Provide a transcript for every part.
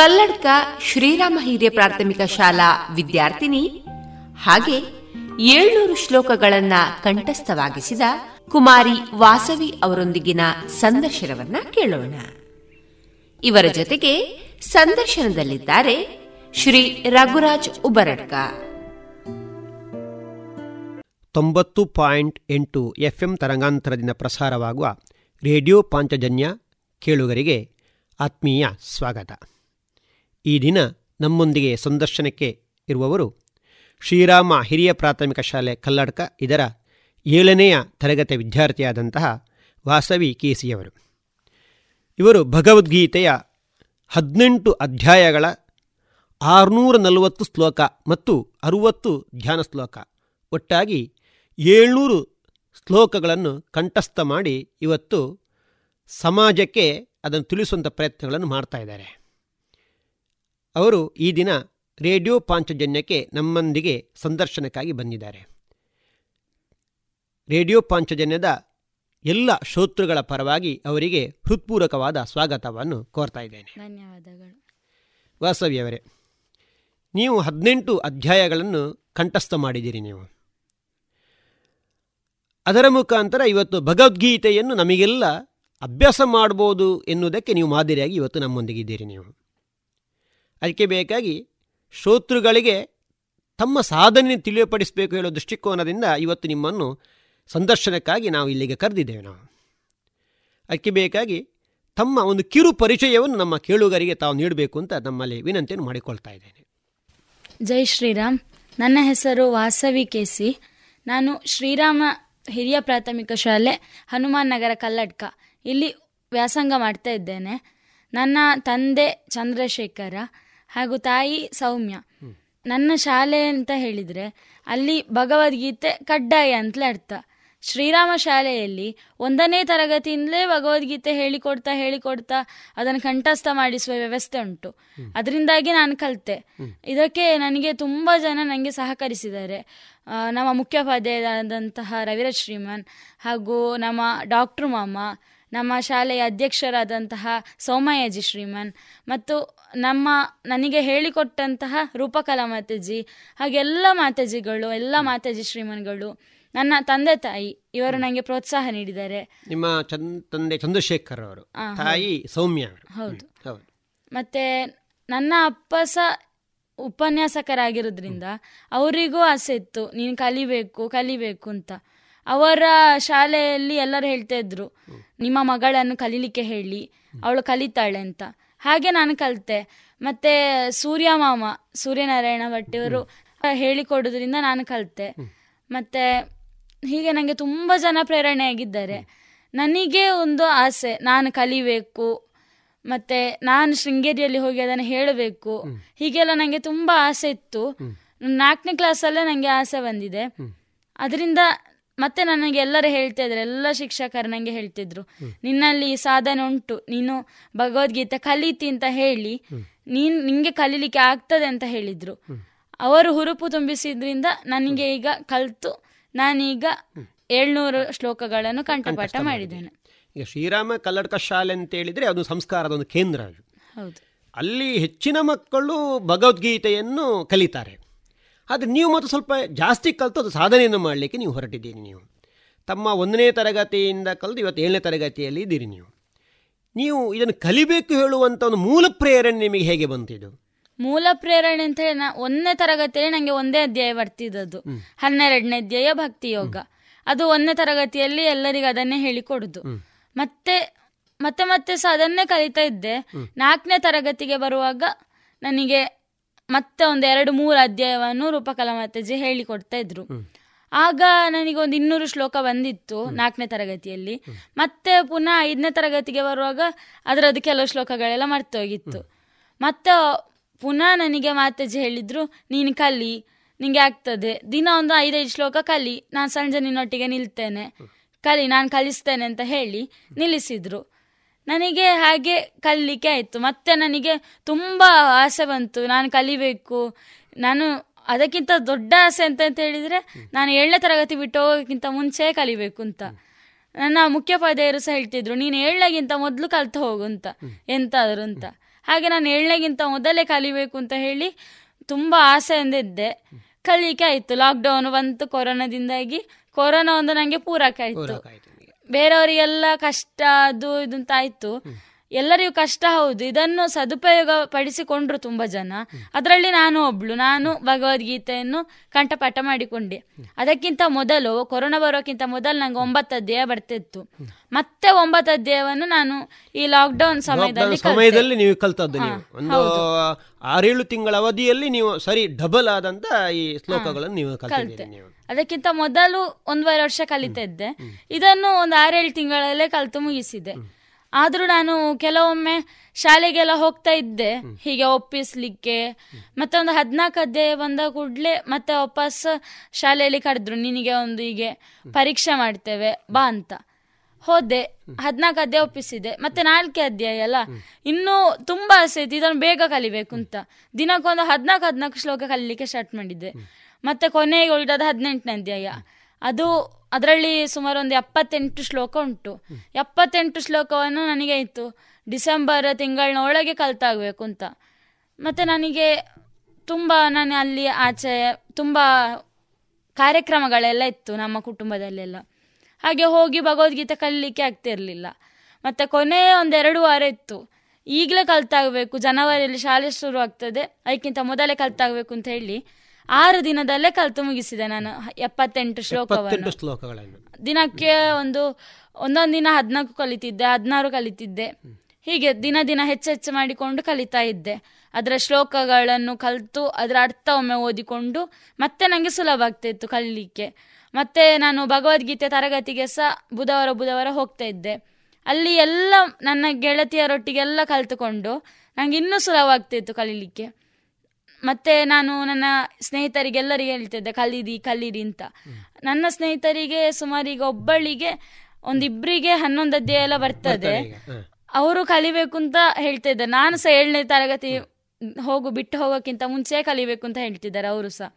ಕಲ್ಲಡ್ಕ ಶ್ರೀರಾಮ ಹಿರಿಯ ಪ್ರಾಥಮಿಕ ಶಾಲಾ ವಿದ್ಯಾರ್ಥಿನಿ, ಹಾಗೆ ಏಳ್ನೂರು ಶ್ಲೋಕಗಳನ್ನ ಕಂಠಸ್ಥವಾಗಿಸಿದ ಕುಮಾರಿ ವಾಸವಿ ಅವರೊಂದಿಗಿನ ಸಂದರ್ಶನವನ್ನ ಕೇಳೋಣ. ಇವರ ಜೊತೆಗೆ ಸಂದರ್ಶನದಲ್ಲಿದ್ದಾರೆ ಶ್ರೀ ರಘುರಾಜ್ ಉಬರಡ್ಕ. ತೊಂಬತ್ತು ಪಾಯಿಂಟ್ ಎಂಟು ಎಫ್ಎಂ ತರಂಗಾಂತರದಿಂದ ಪ್ರಸಾರವಾಗುವ ರೇಡಿಯೋ ಪಾಂಚಜನ್ಯ ಕೇಳುಗರಿಗೆ ಆತ್ಮೀಯ ಸ್ವಾಗತ. ಈ ದಿನ ನಮ್ಮೊಂದಿಗೆ ಸಂದರ್ಶನಕ್ಕೆ ಇರುವವರು ಶ್ರೀರಾಮ ಹಿರಿಯ ಪ್ರಾಥಮಿಕ ಶಾಲೆ ಕಲ್ಲಡ್ಕ, ಇದರ ಏಳನೆಯ ತರಗತಿ ವಿದ್ಯಾರ್ಥಿಯಾದಂತಹ ವಾಸವಿ ಕೇಸಿಯವರು ಇವರು ಭಗವದ್ಗೀತೆಯ ಹದಿನೆಂಟು ಅಧ್ಯಾಯಗಳ ಆರುನೂರ ನಲವತ್ತು ಶ್ಲೋಕ ಮತ್ತು ಅರುವತ್ತು ಧ್ಯಾನ ಶ್ಲೋಕ. ಒಟ್ಟಾಗಿ ಏಳ್ನೂರು ಶ್ಲೋಕಗಳನ್ನು ಕಂಠಸ್ಥ ಮಾಡಿ ಇವತ್ತು ಸಮಾಜಕ್ಕೆ ಅದನ್ನು ತಿಳಿಸುವಂಥ ಪ್ರಯತ್ನಗಳನ್ನು ಮಾಡ್ತಾ ಅವರು ಈ ದಿನ ರೇಡಿಯೋ ಪಾಂಚಜನ್ಯಕ್ಕೆ ನಮ್ಮೊಂದಿಗೆ ಸಂದರ್ಶನಕ್ಕಾಗಿ ಬಂದಿದ್ದಾರೆ. ರೇಡಿಯೋ ಪಾಂಚಜನ್ಯದ ಎಲ್ಲ ಶ್ರೋತೃಗಳ ಪರವಾಗಿ ಅವರಿಗೆ ಹೃತ್ಪೂರ್ವಕವಾದ ಸ್ವಾಗತವನ್ನು ಕೋರ್ತಾ ಇದ್ದೇನೆ. ಧನ್ಯವಾದಗಳು. ವಾಸವಿಯವರೇ ನೀವು ಹದಿನೆಂಟು ಅಧ್ಯಾಯಗಳನ್ನು ಕಂಠಸ್ಥ ಮಾಡಿದ್ದೀರಿ ನೀವು. ಅದರ ಮುಖಾಂತರ ಇವತ್ತು ಭಗವದ್ಗೀತೆಯನ್ನು ನಮಗೆಲ್ಲ ಅಭ್ಯಾಸ ಮಾಡ್ಬೋದು ಎನ್ನುವುದಕ್ಕೆ ನೀವು ಮಾದರಿಯಾಗಿ ಇವತ್ತು ನಮ್ಮೊಂದಿಗಿದ್ದೀರಿ ನೀವು. ಅದಕ್ಕೆ ಬೇಕಾಗಿ ಶ್ರೋತೃಗಳಿಗೆ ತಮ್ಮ ಸಾಧನೆ ತಿಳಿಯಪಡಿಸಬೇಕು ಹೇಳೋ ದೃಷ್ಟಿಕೋನದಿಂದ ಇವತ್ತು ನಿಮ್ಮನ್ನು ಸಂದರ್ಶನಕ್ಕಾಗಿ ನಾವು ಇಲ್ಲಿಗೆ ಕರೆದಿದ್ದೇವೆ ನಾವು. ಅದಕ್ಕೆ ಬೇಕಾಗಿ ತಮ್ಮ ಒಂದು ಕಿರು ಪರಿಚಯವನ್ನು ನಮ್ಮ ಕೇಳುಗರಿಗೆ ತಾವು ನೀಡಬೇಕು ಅಂತ ನಮ್ಮಲ್ಲಿ ವಿನಂತಿಯನ್ನು ಮಾಡಿಕೊಳ್ತಾ ಇದ್ದೇನೆ. ಜೈ ಶ್ರೀರಾಮ್. ನನ್ನ ಹೆಸರು ವಾಸವಿ ಕೇಸಿ. ನಾನು ಶ್ರೀರಾಮ ಹಿರಿಯ ಪ್ರಾಥಮಿಕ ಶಾಲೆ ಹನುಮಾನ್ ನಗರ ಕಲ್ಲಡ್ಕ. ಇಲ್ಲಿ ವ್ಯಾಸಂಗ ಮಾಡ್ತಾ ಇದ್ದೇನೆ. ನನ್ನ ತಂದೆ ಚಂದ್ರಶೇಖರ. ಹಾಗೂ ತಾಯಿ ಸೌಮ್ಯ. ನನ್ನ ಶಾಲೆ ಅಂತ ಹೇಳಿದರೆ ಅಲ್ಲಿ ಭಗವದ್ಗೀತೆ ಕಡ್ಡಾಯ ಅಂತಲೇ ಅರ್ಥ. ಶ್ರೀರಾಮ ಶಾಲೆಯಲ್ಲಿ ಒಂದನೇ ತರಗತಿಯಿಂದಲೇ ಭಗವದ್ಗೀತೆ ಹೇಳಿಕೊಡ್ತಾ ಹೇಳಿಕೊಡ್ತಾ ಅದನ್ನು ಕಂಠಸ್ಥ ಮಾಡಿಸುವ ವ್ಯವಸ್ಥೆ ಉಂಟು. ಅದರಿಂದಾಗಿ ನಾನು ಕಲಿತೆ. ಇದಕ್ಕೆ ನನಗೆ ತುಂಬ ಜನ ನನಗೆ ಸಹಕರಿಸಿದ್ದಾರೆ. ನಮ್ಮ ಮುಖ್ಯೋಪಾಧ್ಯಾಯರಾದಂತಹ ರವಿರಾಜ್ ಶ್ರೀಮನ್ ಹಾಗೂ ನಮ್ಮ ಡಾಕ್ಟ್ರು ಮಾಮ ನಮ್ಮ ಶಾಲೆಯ ಅಧ್ಯಕ್ಷರಾದಂತಹ ಸೋಮಯ್ಯಜಿ ಶ್ರೀಮನ್ ಮತ್ತು ನಮ್ಮ ನನಗೆ ಹೇಳಿಕೊಟ್ಟಂತಹ ರೂಪಕಲಾ ಮಾತಾಜಿ ಹಾಗೆಲ್ಲ ಮಾತಾಜಿಗಳು ಎಲ್ಲ ಮಾತಾಜಿ ಶ್ರೀಮನ್ಗಳು ನನ್ನ ತಂದೆ ತಾಯಿ ಇವರು ನನಗೆ ಪ್ರೋತ್ಸಾಹ ನೀಡಿದ್ದಾರೆ. ನಿಮ್ಮ ತಂದೆ ಚಂದ್ರಶೇಖರ್ ಅವರು ತಾಯಿ ಸೌಮ್ಯ ಹೌದು. ಹೌದು. ಮತ್ತೆ ನನ್ನ ಅಪ್ಪ ಸಹ ಉಪನ್ಯಾಸಕರಾಗಿರೋದ್ರಿಂದ ಅವರಿಗೂ ಆಸೆ ಇತ್ತು ನೀನು ಕಲಿಬೇಕು ಕಲಿಬೇಕು ಅಂತ. ಅವರ ಶಾಲೆಯಲ್ಲಿ ಎಲ್ಲರೂ ಹೇಳ್ತಾ ಇದ್ರು ನಿಮ್ಮ ಮಗಳನ್ನು ಕಲೀಲಿಕ್ಕೆ ಹೇಳಿ ಅವಳು ಕಲಿತಾಳೆ ಅಂತ. ಹಾಗೆ ನಾನು ಕಲಿತೆ. ಮತ್ತೆ ಸೂರ್ಯ ಮಾಮ ಸೂರ್ಯನಾರಾಯಣ ಭಟ್ಟಿಯವರು ಹೇಳಿಕೊಡೋದ್ರಿಂದ ನಾನು ಕಲಿತೆ. ಮತ್ತೆ ಹೀಗೆ ನನಗೆ ತುಂಬ ಜನ ಪ್ರೇರಣೆ ಆಗಿದ್ದಾರೆ ನನಗೆ ಒಂದು ಆಸೆ ನಾನು ಕಲಿಬೇಕು ಮತ್ತೆ ನಾನು ಶೃಂಗೇರಿಯಲ್ಲಿ ಹೋಗಿ ಅದನ್ನು ಹೇಳಬೇಕು. ಹೀಗೆಲ್ಲ ನನಗೆ ತುಂಬ ಆಸೆ ಇತ್ತು. ನಾಲ್ಕನೇ ಕ್ಲಾಸಲ್ಲೇ ನನಗೆ ಆಸೆ ಬಂದಿದೆ. ಅದರಿಂದ ಮತ್ತೆ ನನಗೆ ಎಲ್ಲರೂ ಹೇಳ್ತಾ ಇದ್ರು ಎಲ್ಲ ಶಿಕ್ಷಕರು ನನಗೆ ಹೇಳ್ತಿದ್ರು. ನಿನ್ನಲ್ಲಿ ಸಾಧನೆ ಉಂಟು ನೀನು ಭಗವದ್ಗೀತೆ ಕಲೀತಿ ಅಂತ ಹೇಳಿ ನೀನ್ ನಿಂಗೆ ಕಲೀಲಿಕ್ಕೆ ಆಗ್ತದೆ ಅಂತ ಹೇಳಿದ್ರು. ಅವರು ಹುರುಪು ತುಂಬಿಸಿದ್ರಿಂದ ನನಗೆ ಈಗ ಕಲ್ತು ನಾನೀಗ ಏಳ್ನೂರು ಶ್ಲೋಕಗಳನ್ನು ಕಂಠಪಾಠ ಮಾಡಿದ್ದೇನೆ. ಈಗ ಶ್ರೀರಾಮ ಕಲ್ಲಡ್ಕ ಶಾಲೆ ಅಂತ ಹೇಳಿದ್ರೆ ಅದು ಸಂಸ್ಕಾರದ ಒಂದು ಕೇಂದ್ರ ಹೌದು. ಅಲ್ಲಿ ಹೆಚ್ಚಿನ ಮಕ್ಕಳು ಭಗವದ್ಗೀತೆಯನ್ನು ಕಲಿತಾರೆ. ಆದರೆ ನೀವು ಮತ್ತು ಸ್ವಲ್ಪ ಜಾಸ್ತಿ ಕಲಿತು ಅದು ಸಾಧನೆಯನ್ನು ಮಾಡಲಿಕ್ಕೆ ನೀವು ಹೊರಟಿದ್ದೀರಿ ನೀವು. ತಮ್ಮ ಒಂದನೇ ತರಗತಿಯಿಂದ ಕಲಿತು ಇವತ್ತು ಏಳನೇ ತರಗತಿಯಲ್ಲಿ ಇದ್ದೀರಿ ನೀವು. ನೀವು ಇದನ್ನು ಕಲಿಬೇಕು ಹೇಳುವಂಥ ಒಂದು ಮೂಲ ಪ್ರೇರಣೆ ನಿಮಗೆ ಹೇಗೆ ಬಂತಿದ್ದು ಮೂಲ ಪ್ರೇರಣೆ ಅಂತ ಹೇಳಿ ನಾ ಒಂದನೇ ತರಗತಿಯಲ್ಲಿ ನನಗೆ ಒಂದೇ ಅಧ್ಯಾಯ ಬರ್ತಿದ್ದದ್ದು. ಹನ್ನೆರಡನೇ ಅಧ್ಯಾಯ ಭಕ್ತಿ ಯೋಗ ಅದು ಒಂದನೇ ತರಗತಿಯಲ್ಲಿ ಎಲ್ಲರಿಗೂ ಅದನ್ನೇ ಹೇಳಿಕೊಡುದು. ಮತ್ತೆ ಮತ್ತೆ ಮತ್ತೆ ಸಹ ಅದನ್ನೇ ಕಲಿತಾ ಇದ್ದೆ. ನಾಲ್ಕನೇ ತರಗತಿಗೆ ಬರುವಾಗ ನನಗೆ ಮತ್ತೆ ಒಂದು ಎರಡು ಮೂರು ಅಧ್ಯಾಯವನ್ನು ರೂಪಕಲಾ ಮಾತಾಜಿ ಹೇಳಿಕೊಡ್ತಾ ಇದ್ರು. ಆಗ ನನಗೆ ಒಂದು ಇನ್ನೂರು ಶ್ಲೋಕ ಬಂದಿತ್ತು ನಾಲ್ಕನೇ ತರಗತಿಯಲ್ಲಿ. ಮತ್ತೆ ಪುನಃ ಐದನೇ ತರಗತಿಗೆ ಬರುವಾಗ ಅದರದ್ದು ಕೆಲವು ಶ್ಲೋಕಗಳೆಲ್ಲ ಮರ್ತೋಗಿತ್ತು. ಮತ್ತೆ ಪುನಃ ನನಗೆ ಮಾತಾಜಿ ಹೇಳಿದ್ರು ನೀನು ಕಲಿ ನಿಂಗೆ ಆಗ್ತದೆ. ದಿನ ಒಂದು ಐದೈದು ಶ್ಲೋಕ ಕಲಿ ನಾನು ಸಂಜೆ ನಿನ್ನೊಟ್ಟಿಗೆ ನಿಲ್ತೇನೆ. ಕಲಿ ನಾನು ಕಲಿಸ್ತೇನೆ ಅಂತ ಹೇಳಿ ನಿಲ್ಲಿಸಿದ್ರು. ನನಗೆ ಹಾಗೆ ಕಲಿಲಿಕ್ಕೆ ಆಯಿತು. ಮತ್ತೆ ನನಗೆ ತುಂಬ ಆಸೆ ಬಂತು. ನಾನು ಕಲಿಬೇಕು. ನಾನು ಅದಕ್ಕಿಂತ ದೊಡ್ಡ ಆಸೆ ಅಂತ ಅಂತ ಹೇಳಿದರೆ, ನಾನು ಏಳನೇ ತರಗತಿ ಬಿಟ್ಟು ಹೋಗೋಕ್ಕಿಂತ ಮುಂಚೆ ಕಲಿಬೇಕು ಅಂತ. ನನ್ನ ಮುಖ್ಯೋಪಾಧ್ಯಾಯರು ಸಹ ಹೇಳ್ತಿದ್ರು, ನೀನು ಏಳನೇಗಿಂತ ಮೊದಲು ಕಲ್ತು ಹೋಗು ಅಂತ, ಎಂತಾದ್ರು ಅಂತ. ಹಾಗೆ ನಾನು ಏಳನೇಗಿಂತ ಮೊದಲೇ ಕಲಿಬೇಕು ಅಂತ ಹೇಳಿ ತುಂಬ ಆಸೆಯಿಂದ ಇದ್ದೆ ಕಲಿಕೆ ಆಯಿತು. ಲಾಕ್ಡೌನ್ ಬಂತು ಕೊರೋನಾದಿಂದಾಗಿ. ಕೊರೋನಾ ಒಂದು ನನಗೆ ಪೂರಕ ಆಯಿತು. ಬೇರೆಯವರಿಗೆಲ್ಲ ಕಷ್ಟ ಅದು ಇದು ಅಂತ ಆಯ್ತು. ಎಲ್ಲರಿಗೂ ಕಷ್ಟ ಹೌದು. ಇದನ್ನು ಸದುಪಯೋಗ ಪಡಿಸಿಕೊಂಡ್ರು ತುಂಬಾ ಜನ. ಅದರಲ್ಲಿ ನಾನು ಒಬ್ಳು. ನಾನು ಭಗವದ್ಗೀತೆಯನ್ನು ಕಂಠಪಾಠ ಮಾಡಿಕೊಂಡೆ. ಅದಕ್ಕಿಂತ ಮೊದಲು ಕೊರೋನಾ ಬರೋಕ್ಕಿಂತ ಮೊದಲು ನಂಗೆ ಒಂಬತ್ತು ಅಧ್ಯಾಯ ಬರ್ತಿತ್ತು. ಮತ್ತೆ ಒಂಬತ್ತು ಅಧ್ಯಾಯವನ್ನು ನಾನು ಈ ಲಾಕ್ಡೌನ್ ಸಮಯದಲ್ಲಿ ಸಮಯದಲ್ಲಿ ನೀವು ಕಲ್ತದ್ದು ಒಂದು ಆರೇಳು ತಿಂಗಳ ಅವಧಿಯಲ್ಲಿ ನೀವು ಸರಿ ಡಬಲ್ ಆದಂತ ಈ ಶ್ಲೋಕಗಳನ್ನು ನೀವು. ಅದಕ್ಕಿಂತ ಮೊದಲು ಒಂದೂವರೆ ವರ್ಷ ಕಲಿತಾ ಇದ್ದೆ ಇದನ್ನು ಒಂದು ಆರೇಳು ತಿಂಗಳಲ್ಲೇ ಕಲಿತು ಮುಗಿಸಿದೆ. ಆದರೂ ನಾನು ಕೆಲವೊಮ್ಮೆ ಶಾಲೆಗೆಲ್ಲ ಹೋಗ್ತಾ ಇದ್ದೆ. ಹೀಗೆ ಒಪ್ಪಿಸ್ಲಿಕ್ಕೆ. ಮತ್ತೆ ಒಂದು ಹದಿನಾಲ್ಕು ಅಧ್ಯಾಯ ಬಂದ ಕೂಡಲೇ ಮತ್ತೆ ವಾಪಸ್ ಶಾಲೆಯಲ್ಲಿ ಕರೆದ್ರು ನಿನಗೆ ಒಂದು ಹೀಗೆ ಪರೀಕ್ಷೆ ಮಾಡ್ತೇವೆ ಬಾ ಅಂತ. ಹೋದೆ, ಹದಿನಾಲ್ಕು ಅಧ್ಯಾಯ ಒಪ್ಪಿಸಿದೆ, ಮತ್ತೆ ನಾಲ್ಕೇ ಅಧ್ಯಾಯ, ಅಲ್ಲ? ಇನ್ನೂ ತುಂಬಾ ಆಸೆ ಇತ್ತು, ಇದನ್ನು ಬೇಗ ಕಲಿಬೇಕು ಅಂತ. ದಿನಕ್ಕೊಂದು ಹದಿನಾಲ್ಕು ಹದಿನಾಲ್ಕು ಶ್ಲೋಕ ಕಲಿಲಿಕ್ಕೆ ಸ್ಟಾರ್ಟ್ ಮಾಡಿದ್ದೆ. ಮತ್ತೆ ಕೊನೆಗೆ ಉಳಿದಾದ ಹದಿನೆಂಟನೇ ಅಧ್ಯಾಯ. ಅದು ಅದರಲ್ಲಿ ಸುಮಾರು ಒಂದು ಎಪ್ಪತ್ತೆಂಟು ಶ್ಲೋಕ ಉಂಟು. ಎಪ್ಪತ್ತೆಂಟು ಶ್ಲೋಕವನ್ನು ನನಗೆ ಇತ್ತು ಡಿಸೆಂಬರ್ ತಿಂಗಳಿನ ಒಳಗೆ ಕಲ್ತಾಗಬೇಕು ಅಂತ. ಮತ್ತೆ ನನಗೆ ತುಂಬ ನಾನು ಅಲ್ಲಿ ಆಚೆ, ತುಂಬ ಕಾರ್ಯಕ್ರಮಗಳೆಲ್ಲ ಇತ್ತು ನಮ್ಮ ಕುಟುಂಬದಲ್ಲೆಲ್ಲ. ಹಾಗೆ ಹೋಗಿ ಭಗವದ್ಗೀತೆ ಕಲಿಲಿಕ್ಕೆ ಆಗ್ತಿರ್ಲಿಲ್ಲ ಮತ್ತು ಕೊನೆ ಒಂದೆರಡು ವಾರ ಇತ್ತು. ಈಗಲೇ ಕಲ್ತಾಗಬೇಕು. ಜನವರಿಯಲ್ಲಿ ಶಾಲೆ ಶುರು ಆಗ್ತದೆ. ಅದಕ್ಕಿಂತ ಮೊದಲೇ ಕಲ್ತಾಗಬೇಕು ಅಂತ ಹೇಳಿ ಆರು ದಿನದಲ್ಲೇ ಕಲ್ತು ಮುಗಿಸಿದೆ ನಾನು ಎಪ್ಪತ್ತೆಂಟು ಶ್ಲೋಕವನ್ನು. ದಿನಕ್ಕೆ ಒಂದು ಒಂದೊಂದು ದಿನ ಹದಿನಾಲ್ಕು ಕಲಿತಿದ್ದೆ ಹದಿನಾರು ಕಲಿತಿದ್ದೆ. ಹೀಗೆ ದಿನ ದಿನ ಹೆಚ್ಚೆಚ್ಚು ಮಾಡಿಕೊಂಡು ಕಲಿತಾ ಇದ್ದೆ. ಅದರ ಶ್ಲೋಕಗಳನ್ನು ಕಲಿತು ಅದರ ಅರ್ಥ ಒಮ್ಮೆ ಓದಿಕೊಂಡು ಮತ್ತೆ ನನಗೆ ಸುಲಭ ಆಗ್ತಾ ಕಲಿಲಿಕ್ಕೆ. ಮತ್ತೆ ನಾನು ಭಗವದ್ಗೀತೆ ತರಗತಿಗೆ ಸಹ ಬುಧವಾರ ಬುಧವಾರ ಹೋಗ್ತಾ ಇದ್ದೆ. ಅಲ್ಲಿ ಎಲ್ಲ ನನ್ನ ಗೆಳತಿಯರೊಟ್ಟಿಗೆಲ್ಲ ಕಲಿತುಕೊಂಡು ನಂಗೆ ಇನ್ನೂ ಸುಲಭ ಆಗ್ತಿತ್ತು ಕಲೀಲಿಕ್ಕೆ. ಮತ್ತೆ ನಾನು ನನ್ನ ಸ್ನೇಹಿತರಿಗೆಲ್ಲರಿಗೆ ಹೇಳ್ತಿದ್ದೆ ಕಲೀರಿ ಕಲೀರಿ ಅಂತ. ನನ್ನ ಸ್ನೇಹಿತರಿಗೆ ಸುಮಾರು ಈಗ ಒಬ್ಬಳಿಗೆ ಒಂದಿಬ್ಬರಿಗೆ ಹನ್ನೊಂದು ಅಧ್ಯಾಯ ಎಲ್ಲ ಬರ್ತದೆ ಅವರು ಕಲಿಬೇಕು ಅಂತ ಹೇಳ್ತಾ ನಾನು ಸಹ ಏಳನೇ ತರಗತಿ ಹೋಗು ಬಿಟ್ಟು ಹೋಗೋಕ್ಕಿಂತ ಮುಂಚೆ ಕಲಿಬೇಕು ಅಂತ ಹೇಳ್ತಿದ್ದಾರೆ ಅವರು ಸಹ.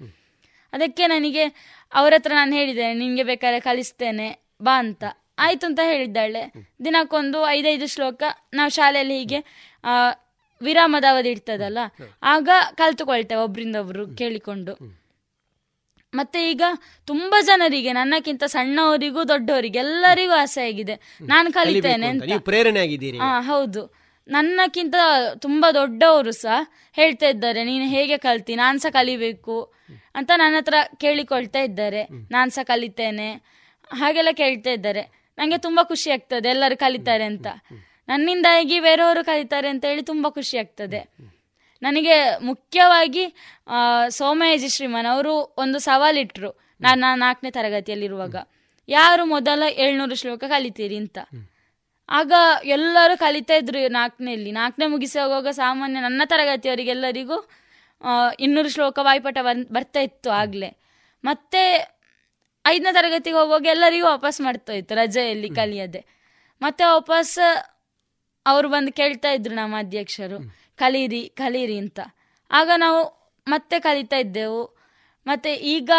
ಅದಕ್ಕೆ ನನಗೆ ಅವ್ರ ಹತ್ರ ನಾನು ಹೇಳಿದ್ದೇನೆ ನಿನ್ಗೆ ಬೇಕಾದ್ರೆ ಕಲಿಸ್ತೇನೆ ಬಾ ಅಂತ. ಆಯ್ತು ಅಂತ ಹೇಳಿದ್ದಾಳೆ. ದಿನಕ್ಕೊಂದು ಐದೈದು ಶ್ಲೋಕ ನಾವು ಶಾಲೆಯಲ್ಲಿ ಹೀಗೆ ವಿರಾಮದ ಅವಧಿ ಇರ್ತದಲ್ಲ ಆಗ ಕಲ್ತುಕೊಳ್ತೇವೆ ಒಬ್ರಿಂದ ಒಬ್ರು ಕೇಳಿಕೊಂಡು. ಮತ್ತೆ ಈಗ ತುಂಬಾ ಜನರಿಗೆ ನನ್ನಕ್ಕಿಂತ ಸಣ್ಣವರಿಗೂ ದೊಡ್ಡವರಿಗೆ ಎಲ್ಲರಿಗೂ ಆಸೆ ಆಗಿದೆ. ನಾನು ಕಲಿತೇನೆ ಅಂತ. ಪ್ರೇರಣೆ ಆಗಿದ್ದೀರಿ ಹಾ ಹೌದು. ನನ್ನಕ್ಕಿಂತ ತುಂಬಾ ದೊಡ್ಡವರು ಸಹ ಹೇಳ್ತಾ ಇದ್ದಾರೆ ನೀನು ಹೇಗೆ ಕಲ್ತಿ? ನಾನ್ ಸಹ ಕಲಿಬೇಕು. ಅಂತ ನನ್ನ ಹತ್ರ ಕೇಳಿಕೊಳ್ತಾ ಇದ್ದಾರೆ. ನಾನ್ ಸಹ ಕಲಿತೇನೆ. ಹಾಗೆಲ್ಲ ಕೇಳ್ತಾ ಇದ್ದಾರೆ. ನಂಗೆ ತುಂಬಾ ಖುಷಿ ಆಗ್ತದೆ ಎಲ್ಲರೂ ಕಲಿತಾರೆ ಅಂತ. ನನ್ನಿಂದಾಗಿ ಬೇರೆಯವರು ಕಲಿತಾರೆ ಅಂತ ಹೇಳಿ ತುಂಬಾ ಖುಷಿ ಆಗ್ತದೆ. ನನಗೆ ಮುಖ್ಯವಾಗಿ ಸೋಮಯಾಜಿ ಶ್ರೀಮನ್ ಅವರು ಒಂದು ಸವಾಲಿಟ್ರು ನಾನು ನಾಲ್ಕನೇ ತರಗತಿಯಲ್ಲಿರುವಾಗ. ಯಾರು ಮೊದಲ ಏಳ್ನೂರು ಶ್ಲೋಕ ಕಲಿತೀರಿ ಅಂತ. ಆಗ ಎಲ್ಲರೂ ಕಲಿತಾ ಇದ್ರು ನಾಲ್ಕನೇಲಿ. ನಾಲ್ಕನೇ ಮುಗಿಸಿ ಹೋಗುವಾಗ ಸಾಮಾನ್ಯ ನನ್ನ ತರಗತಿಯವರಿಗೆಲ್ಲರಿಗೂ ಇನ್ನೂರು ಶ್ಲೋಕ ವಾಯ್ಪಾಠ ಬರ್ತಾ ಇತ್ತು ಆಗಲೇ. ಮತ್ತೆ ಐದನೇ ತರಗತಿಗೆ ಹೋಗುವಾಗ ಎಲ್ಲರಿಗೂ ವಾಪಸ್ ಮಾಡ್ತಾ ಇತ್ತು ರಜೆಯಲ್ಲಿ ಕಲಿಯದೆ. ಮತ್ತೆ ವಾಪಸ್ ಅವರು ಬಂದು ಕೇಳ್ತಾ ಇದ್ರು ನಮ್ಮ ಅಧ್ಯಕ್ಷರು ಕಲೀರಿ ಕಲೀರಿ ಅಂತ. ಆಗ ನಾವು ಮತ್ತೆ ಕಲಿತಾ ಇದ್ದೆವು. ಮತ್ತೆ ಈಗ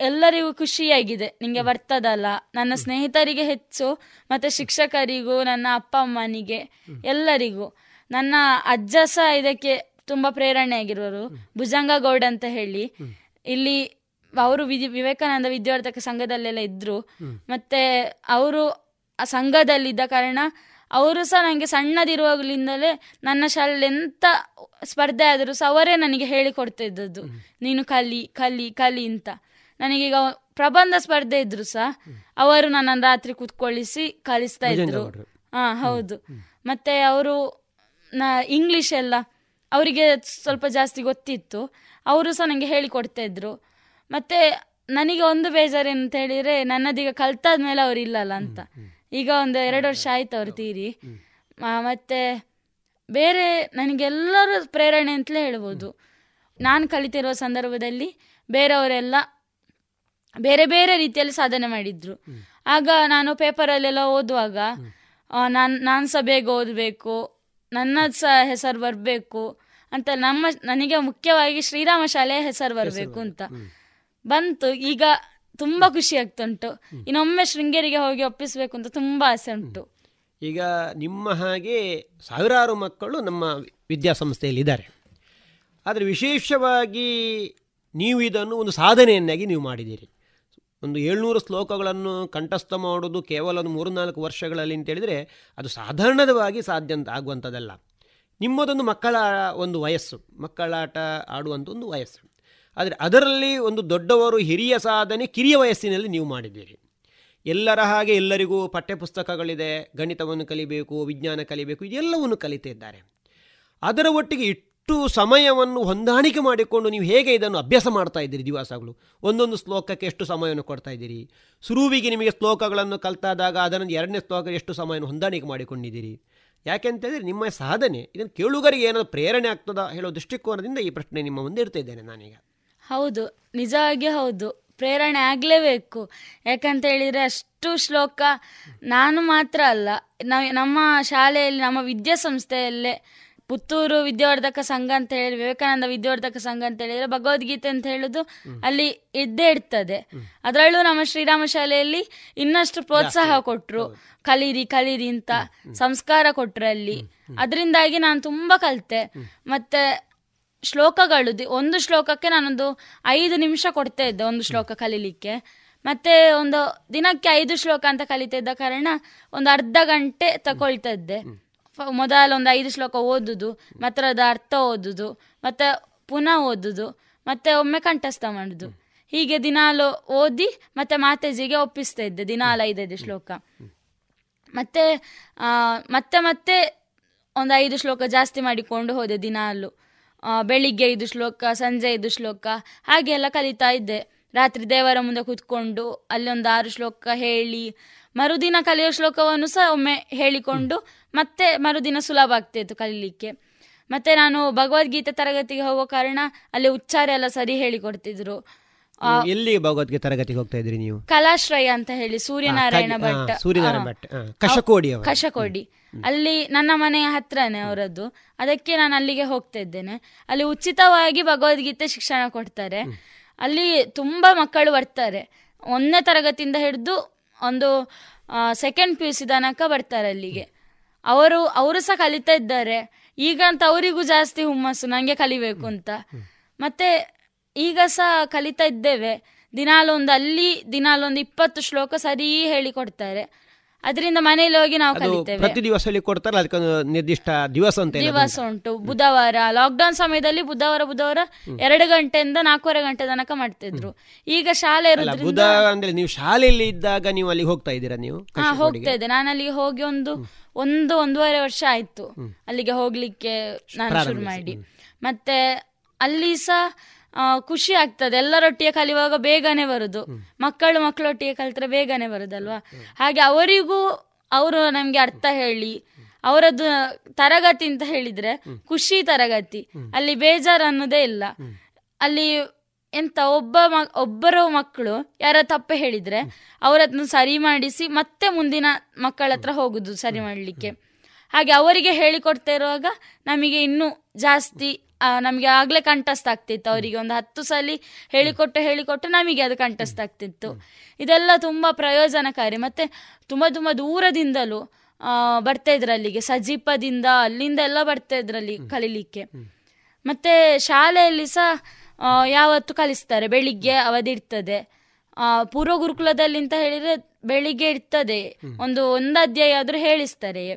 ಎಲ್ಲರಿಗೂ ಖುಷಿಯಾಗಿದೆ. ನಿಮಗೆ ಬರ್ತದಲ್ಲ. ನನ್ನ ಸ್ನೇಹಿತರಿಗೆ ಹೆಚ್ಚು ಮತ್ತೆ ಶಿಕ್ಷಕರಿಗೂ ನನ್ನ ಅಪ್ಪ ಅಮ್ಮನಿಗೆ ಎಲ್ಲರಿಗೂ. ನನ್ನ ಅಜ್ಜ ಸಹ ಇದಕ್ಕೆ ತುಂಬಾ ಪ್ರೇರಣೆ ಆಗಿರೋರು. ಭುಜಂಗ ಗೌಡ್ ಅಂತ ಹೇಳಿ. ಇಲ್ಲಿ ಅವರು ವಿವೇಕಾನಂದ ವಿದ್ಯಾರ್ಥಕ ಸಂಘದಲ್ಲೆಲ್ಲ ಇದ್ರು. ಮತ್ತೆ ಅವರು ಆ ಸಂಘದಲ್ಲಿದ್ದ ಕಾರಣ ಅವರು ಸಹ ನನಗೆ ಸಣ್ಣದಿರುವಾಗಲಿಂದಲೇ ನನ್ನ ಶಾಲೆಯಲ್ಲಿ ಎಂತ ಸ್ಪರ್ಧೆ ಆದರೂ ಸಹ ಅವರೇ ನನಗೆ ಹೇಳಿಕೊಡ್ತಾ ಇದ್ದದ್ದು ನೀನು ಕಲಿ ಕಲಿ ಕಲಿ ಅಂತ. ನನಗೀಗ ಪ್ರಬಂಧ ಸ್ಪರ್ಧೆ ಇದ್ರು ಸಹ ಅವರು ನನ್ನನ್ನು ರಾತ್ರಿ ಕೂತ್ಕೊಳ್ಳಿಸಿ ಕಲಿಸ್ತಾ ಇದ್ರು. ಹಾ ಹೌದು. ಮತ್ತೆ ಅವರು ನ ಇಂಗ್ಲಿಷ್ ಎಲ್ಲ ಅವರಿಗೆ ಸ್ವಲ್ಪ ಜಾಸ್ತಿ ಗೊತ್ತಿತ್ತು. ಅವರು ಸಹ ನನಗೆ ಹೇಳಿಕೊಡ್ತಾ ಇದ್ರು. ಮತ್ತೆ ನನಗೆ ಒಂದು ಬೇಜಾರೇನಂತ ಹೇಳಿದ್ರೆ ನನ್ನದೀಗ ಕಲ್ತಾದ್ಮೇಲೆ ಅವ್ರು ಇಲ್ಲಲ್ಲ ಅಂತ. ಈಗ ಒಂದು ಎರಡು ವರ್ಷ ಆಯ್ತು ಅವ್ರು ತೀರಿ. ಮತ್ತೆ ಬೇರೆ ನನಗೆಲ್ಲರೂ ಪ್ರೇರಣೆ ಅಂತಲೇ ಹೇಳ್ಬೋದು. ನಾನು ಕಲಿತಿರುವ ಸಂದರ್ಭದಲ್ಲಿ ಬೇರೆಯವರೆಲ್ಲ ಬೇರೆ ಬೇರೆ ರೀತಿಯಲ್ಲಿ ಸಾಧನೆ ಮಾಡಿದ್ರು. ಆಗ ನಾನು ಪೇಪರಲ್ಲೆಲ್ಲ ಓದುವಾಗ ನಾನು ನಾನು ಸಹ ಬೇಗ ಓದಬೇಕು ನನ್ನ ಸಹ ಹೆಸರು ಬರಬೇಕು ಅಂತ ನಮ್ಮ ನನಗೆ ಮುಖ್ಯವಾಗಿ ಶ್ರೀರಾಮ ಶಾಲೆಯ ಹೆಸರು ಬರಬೇಕು ಅಂತ. ಬಂತು ಈಗ ತುಂಬಾ ಖುಷಿ ಆಗ್ತುಂಟು. ಇನ್ನೊಮ್ಮೆ ಶೃಂಗೇರಿಗೆ ಹೋಗಿ ಒಪ್ಪಿಸಬೇಕು ಅಂತ ತುಂಬಾ ಆಸೆ ಉಂಟು. ಈಗ ನಿಮ್ಮ ಹಾಗೆ ಸಾವಿರಾರು ಮಕ್ಕಳು ನಮ್ಮ ವಿದ್ಯಾಸಂಸ್ಥೆಯಲ್ಲಿದ್ದಾರೆ. ಆದರೆ ವಿಶೇಷವಾಗಿ ನೀವು ಇದನ್ನು ಒಂದು ಸಾಧನೆಯನ್ನಾಗಿ ನೀವು ಮಾಡಿದ್ದೀರಿ. ಒಂದು ಏಳ್ನೂರು ಶ್ಲೋಕಗಳನ್ನು ಕಂಠಸ್ಥ ಮಾಡೋದು ಕೇವಲ ಒಂದು ಮೂರು ನಾಲ್ಕು ವರ್ಷಗಳಲ್ಲಿ ಅಂತೇಳಿದರೆ ಅದು ಸಾಧಾರಣವಾಗಿ ಸಾಧ್ಯ ಅಂತ ಆಗುವಂಥದ್ದಲ್ಲ. ನಿಮ್ಮದೊಂದು ಮಕ್ಕಳ ಒಂದು ವಯಸ್ಸು, ಮಕ್ಕಳಾಟ ಆಡುವಂಥ ಒಂದು ವಯಸ್ಸು. ಆದರೆ ಅದರಲ್ಲಿ ಒಂದು ದೊಡ್ಡವರು ಹಿರಿಯ ಸಾಧನೆ ಕಿರಿಯ ವಯಸ್ಸಿನಲ್ಲಿ ನೀವು ಮಾಡಿದ್ದೀರಿ. ಎಲ್ಲರ ಹಾಗೆ ಎಲ್ಲರಿಗೂ ಪಠ್ಯಪುಸ್ತಕಗಳಿದೆ, ಗಣಿತವನ್ನು ಕಲಿಬೇಕು, ವಿಜ್ಞಾನ ಕಲಿಬೇಕು, ಇದೆಲ್ಲವನ್ನು ಕಲಿತಿದ್ದಾರೆ ಅದರ ಒಟ್ಟಿಗೆ ಇಷ್ಟು ಸಮಯವನ್ನು ಹೊಂದಾಣಿಕೆ ಮಾಡಿಕೊಂಡು ನೀವು ಹೇಗೆ ಇದನ್ನು ಅಭ್ಯಾಸ ಮಾಡ್ತಾ ಇದ್ದೀರಿ ದಿವಸಗಳು ಒಂದೊಂದು ಶ್ಲೋಕಕ್ಕೆ ಎಷ್ಟು ಸಮಯವನ್ನು ಕೊಡ್ತಾ ಇದ್ದೀರಿ? ಸುರುವಿಗೆ ನಿಮಗೆ ಶ್ಲೋಕಗಳನ್ನು ಕಲ್ತಾದಾಗ ಅದನ್ನು ಎರಡನೇ ಶ್ಲೋಕ ಎಷ್ಟು ಸಮಯವನ್ನು ಹೊಂದಾಣಿಕೆ ಮಾಡಿಕೊಂಡಿದ್ದೀರಿ? ಯಾಕೆಂತೇಳಿದರೆ ನಿಮ್ಮ ಸಾಧನೆ, ಇದನ್ನು ಕೇಳುಗರಿಗೆ ಏನಾದರೂ ಪ್ರೇರಣೆ ಆಗ್ತದ ಹೇಳೋ ದೃಷ್ಟಿಕೋನದಿಂದ ಈ ಪ್ರಶ್ನೆ ನಿಮ್ಮ ಮುಂದೆ ಇಡ್ತಾ ಇದ್ದೇನೆ ನಾನೀಗ. ಹೌದು, ನಿಜವಾಗಿ ಹೌದು. ಪ್ರೇರಣೆ ಆಗಲೇಬೇಕು. ಯಾಕಂತ ಹೇಳಿದರೆ ಅಷ್ಟು ಶ್ಲೋಕ ನಾನು ಮಾತ್ರ ಅಲ್ಲ ನಮ್ಮ ಶಾಲೆಯಲ್ಲಿ, ನಮ್ಮ ವಿದ್ಯಾಸಂಸ್ಥೆಯಲ್ಲೇ ಪುತ್ತೂರು ವಿದ್ಯಾವರ್ಧಕ ಸಂಘ ಅಂತ ಹೇಳಿ ವಿವೇಕಾನಂದ ವಿದ್ಯಾವರ್ಧಕ ಸಂಘ ಅಂತ ಹೇಳಿದ್ರೆ ಭಗವದ್ಗೀತೆ ಅಂತ ಹೇಳುದು ಅಲ್ಲಿ ಇದ್ದೇ ಇರ್ತದೆ. ಅದರಲ್ಲೂ ನಮ್ಮ ಶ್ರೀರಾಮ ಶಾಲೆಯಲ್ಲಿ ಇನ್ನಷ್ಟು ಪ್ರೋತ್ಸಾಹ ಕೊಟ್ರು. ಕಲೀರಿ ಕಲೀರಿ ಅಂತ ಸಂಸ್ಕಾರ ಕೊಟ್ರು ಅಲ್ಲಿ. ಅದರಿಂದಾಗಿ ನಾನು ತುಂಬಾ ಕಲಿತೆ. ಮತ್ತೆ ಶ್ಲೋಕಗಳು ಒಂದು ಶ್ಲೋಕಕ್ಕೆ ನಾನೊಂದು ಐದು ನಿಮಿಷ ಕೊಡ್ತಾ ಇದ್ದೆ ಒಂದು ಶ್ಲೋಕ ಕಲೀಲಿಕ್ಕೆ. ಮತ್ತೆ ಒಂದು ದಿನಕ್ಕೆ ಐದು ಶ್ಲೋಕ ಅಂತ ಕಲಿತಾ ಇದ್ದ ಕಾರಣ ಒಂದು ಅರ್ಧ ಗಂಟೆ ತಗೊಳ್ತಾ ಇದ್ದೆ. ಮೊದಲ ಒಂದು ಐದು ಶ್ಲೋಕ ಓದುದು, ಮತ್ತೆ ಅದ ಅರ್ಥ ಓದುದು, ಮತ್ತೆ ಪುನಃ ಓದುದು, ಮತ್ತೆ ಒಮ್ಮೆ ಕಂಠಸ್ಥ ಮಾಡುದು. ಹೀಗೆ ದಿನಾಲು ಓದಿ, ಮತ್ತೆ ಮಾತೆಜಿಗೆ ಒಪ್ಪಿಸ್ತಾ ಇದ್ದೆ, ದಿನಾಲು ಐದೈದು ಶ್ಲೋಕ. ಮತ್ತೆ ಮತ್ತೆ ಮತ್ತೆ ಒಂದು ಐದು ಶ್ಲೋಕ ಜಾಸ್ತಿ ಮಾಡಿಕೊಂಡು ಹೋದೆ ದಿನಾಲು. ಬೆಳಿಗ್ಗೆ ಐದು ಶ್ಲೋಕ, ಸಂಜೆ ಐದು ಶ್ಲೋಕ ಹಾಗೆ ಎಲ್ಲ ಕಲಿತಾ ಇದ್ದೆ. ರಾತ್ರಿ ದೇವರ ಮುಂದೆ ಕೂತ್ಕೊಂಡು ಅಲ್ಲೊಂದು ಆರು ಶ್ಲೋಕ ಹೇಳಿ ಮರುದಿನ ಕಲಿಯೋ ಶ್ಲೋಕವನ್ನು ಸಹ ಒಮ್ಮೆ ಹೇಳಿಕೊಂಡು ಮತ್ತೆ ಮರುದಿನ ಸುಲಭ ಆಗ್ತಿತ್ತು ಕಲೀಲಿಕ್ಕೆ. ಮತ್ತೆ ನಾನು ಭಗವದ್ಗೀತೆ ತರಗತಿಗೆ ಹೋಗೋ ಕಾರಣ ಅಲ್ಲಿ ಉಚ್ಚಾರ ಎಲ್ಲ ಸರಿ ಹೇಳಿಕೊಡ್ತಿದ್ರು. ಎಲ್ಲಿ ಭಗವದ್ಗೀತೆ ತರಗತಿಗೆ ಹೋಗ್ತಾ ಇದ್ರಿ ನೀವು? ಕಲಾಶ್ರಯ ಅಂತ ಹೇಳಿ ಸೂರ್ಯನಾರಾಯಣ ಭಟ್. ಸೂರ್ಯನಾರಾಯಣ ಭಟ್. ಕಶಕೋಡಿ ಕಶಕೋಡಿ ಅಲ್ಲಿ ನನ್ನ ಮನೆಯ ಹತ್ರನೇ ಅವರದ್ದು. ಅದಕ್ಕೆ ನಾನು ಅಲ್ಲಿಗೆ ಹೋಗ್ತಾ ಇದ್ದೇನೆ. ಅಲ್ಲಿ ಉಚಿತವಾಗಿ ಭಗವದ್ಗೀತೆ ಶಿಕ್ಷಣ ಕೊಡ್ತಾರೆ. ಅಲ್ಲಿ ತುಂಬಾ ಮಕ್ಕಳು ಬರ್ತಾರೆ. ಒಂದನೇ ತರಗತಿಯಿಂದ ಹಿಡಿದು ಒಂದು ಸೆಕೆಂಡ್ ಪಿ ಯು ಸಿ ತನಕ ಬರ್ತಾರೆ ಅಲ್ಲಿಗೆ. ಅವರು ಅವರು ಸಹ ಕಲಿತಾ ಇದ್ದಾರೆ. ಈಗ ಅಂತ ಅವರಿಗೂ ಜಾಸ್ತಿ ಹುಮ್ಮಸ್ಸು ನನಗೆ ಕಲಿಬೇಕು ಅಂತ. ಮತ್ತೆ ಈಗ ಸಹ ಕಲಿತಾ ಇದ್ದೇವೆ. ದಿನಾಲೊಂದು, ಅಲ್ಲಿ ದಿನಾಲೊಂದು ಇಪ್ಪತ್ತು ಶ್ಲೋಕ ಸರಿ ಹೇಳಿ ಕೊಡ್ತಾರೆ ಅದರಿಂದ ಮನೆಯಲ್ಲಿ ಹೋಗಿ ನಾವು ಕಲಿತೇವೆ. ಪ್ರತಿ ದಿವಸ ಕೊಡ್ತಾರೆ ಅದಕ್ಕೆ ನಿರ್ದಿಷ್ಟ ದಿವಸ ಅಂತ ದಿವಸ ಉಂಟು? ಬುಧವಾರ ಲಾಕ್ಡೌನ್ ಸಮಯದಲ್ಲಿ ಬುಧವಾರ ಬುಧವಾರ ಎರಡು ಗಂಟೆಯಿಂದ ನಾಲ್ಕೂವರೆ ಗಂಟೆ ತನಕ ಮಾಡ್ತಿದ್ರು. ಈಗ ಶಾಲೆ ಬುಧವಾರ ಅಂದ್ರೆ ನೀವು ಶಾಲೆಯಲ್ಲಿ ಇದ್ದಾಗ ನೀವು ಅಲ್ಲಿ ಹೋಗ್ತಾ ಇದ್ದೀರಾ ನೀವು? ಹಾ ಹೋಗ್ತಾ ಇದ್ದೆ. ನಾನು ಅಲ್ಲಿಗೆ ಹೋಗಿ ಒಂದು ಒಂದು ಒಂದೂವರೆ ವರ್ಷ ಆಯ್ತು. ಅಲ್ಲಿಗೆ ಹೋಗ್ಲಿಕ್ಕೆ ನಾನು ಶುರು ಮಾಡಿ. ಮತ್ತೆ ಅಲ್ಲಿ ಸಹ ಖುಷಿ ಆಗ್ತದೆ. ಎಲ್ಲರೊಟ್ಟಿಗೆ ಕಲಿಯುವಾಗ ಬೇಗನೆ ಬರುದು. ಮಕ್ಕಳು ಮಕ್ಕಳೊಟ್ಟಿಗೆ ಕಲಿತ್ರೆ ಬೇಗನೆ ಬರುದಲ್ವಾ? ಹಾಗೆ ಅವರಿಗೂ ಅವರು ನಮ್ಗೆ ಅರ್ಥ ಹೇಳಿ ಅವರದ್ದು ತರಗತಿ ಅಂತ ಹೇಳಿದ್ರೆ ಖುಷಿ ತರಗತಿ. ಅಲ್ಲಿ ಬೇಜಾರು ಅನ್ನೋದೇ ಇಲ್ಲ. ಅಲ್ಲಿ ಎಂತ ಒಬ್ಬ ಒಬ್ಬರ ಮಕ್ಕಳು ಯಾರ ತಪ್ಪು ಹೇಳಿದ್ರೆ ಅವರದ್ನ ಸರಿ ಮಾಡಿಸಿ ಮತ್ತೆ ಮುಂದಿನ ಮಕ್ಕಳ ಹತ್ರ ಹೋಗುದು ಸರಿ ಮಾಡ್ಲಿಕ್ಕೆ. ಹಾಗೆ ಅವರಿಗೆ ಹೇಳಿಕೊಡ್ತಾ ಇರುವಾಗ ನಮಗೆ ಇನ್ನು ಜಾಸ್ತಿ ನಮಗೆ ಆಗಲೇ ಕಂಠಸ್ಥ ಆಗ್ತಿತ್ತು ಅವರಿಗೆ. ಒಂದು ಹತ್ತು ಸಲ ಹೇಳಿಕೊಟ್ಟು ಹೇಳಿಕೊಟ್ಟು ನಮಗೆ ಅದು ಕಂಠಸ್ಥ ಆಗ್ತಿತ್ತು. ಇದೆಲ್ಲ ತುಂಬ ಪ್ರಯೋಜನಕಾರಿ. ಮತ್ತೆ ತುಂಬ ತುಂಬ ದೂರದಿಂದಲೂ ಬರ್ತಾ ಇದ್ರು ಅಲ್ಲಿಗೆ ಸಜೀಪದಿಂದ ಅಲ್ಲಿಂದ ಎಲ್ಲ ಬರ್ತಾ ಇದ್ರಲ್ಲಿ ಕಲಿಲಿಕ್ಕೆ. ಮತ್ತೆ ಶಾಲೆಯಲ್ಲಿ ಸಹ ಯಾವತ್ತು ಕಲಿಸ್ತಾರೆ. ಬೆಳಿಗ್ಗೆ ಅವಧಿ ಇರ್ತದೆ. ಪೂರ್ವ ಗುರುಕುಲದಲ್ಲಿ ಅಂತ ಹೇಳಿದ್ರೆ ಬೆಳಿಗ್ಗೆ ಇರ್ತದೆ. ಒಂದು ಒಂದು ಅಧ್ಯಾಯ ಆದ್ರೂ ಹೇಳಿಸ್ತಾರೆ.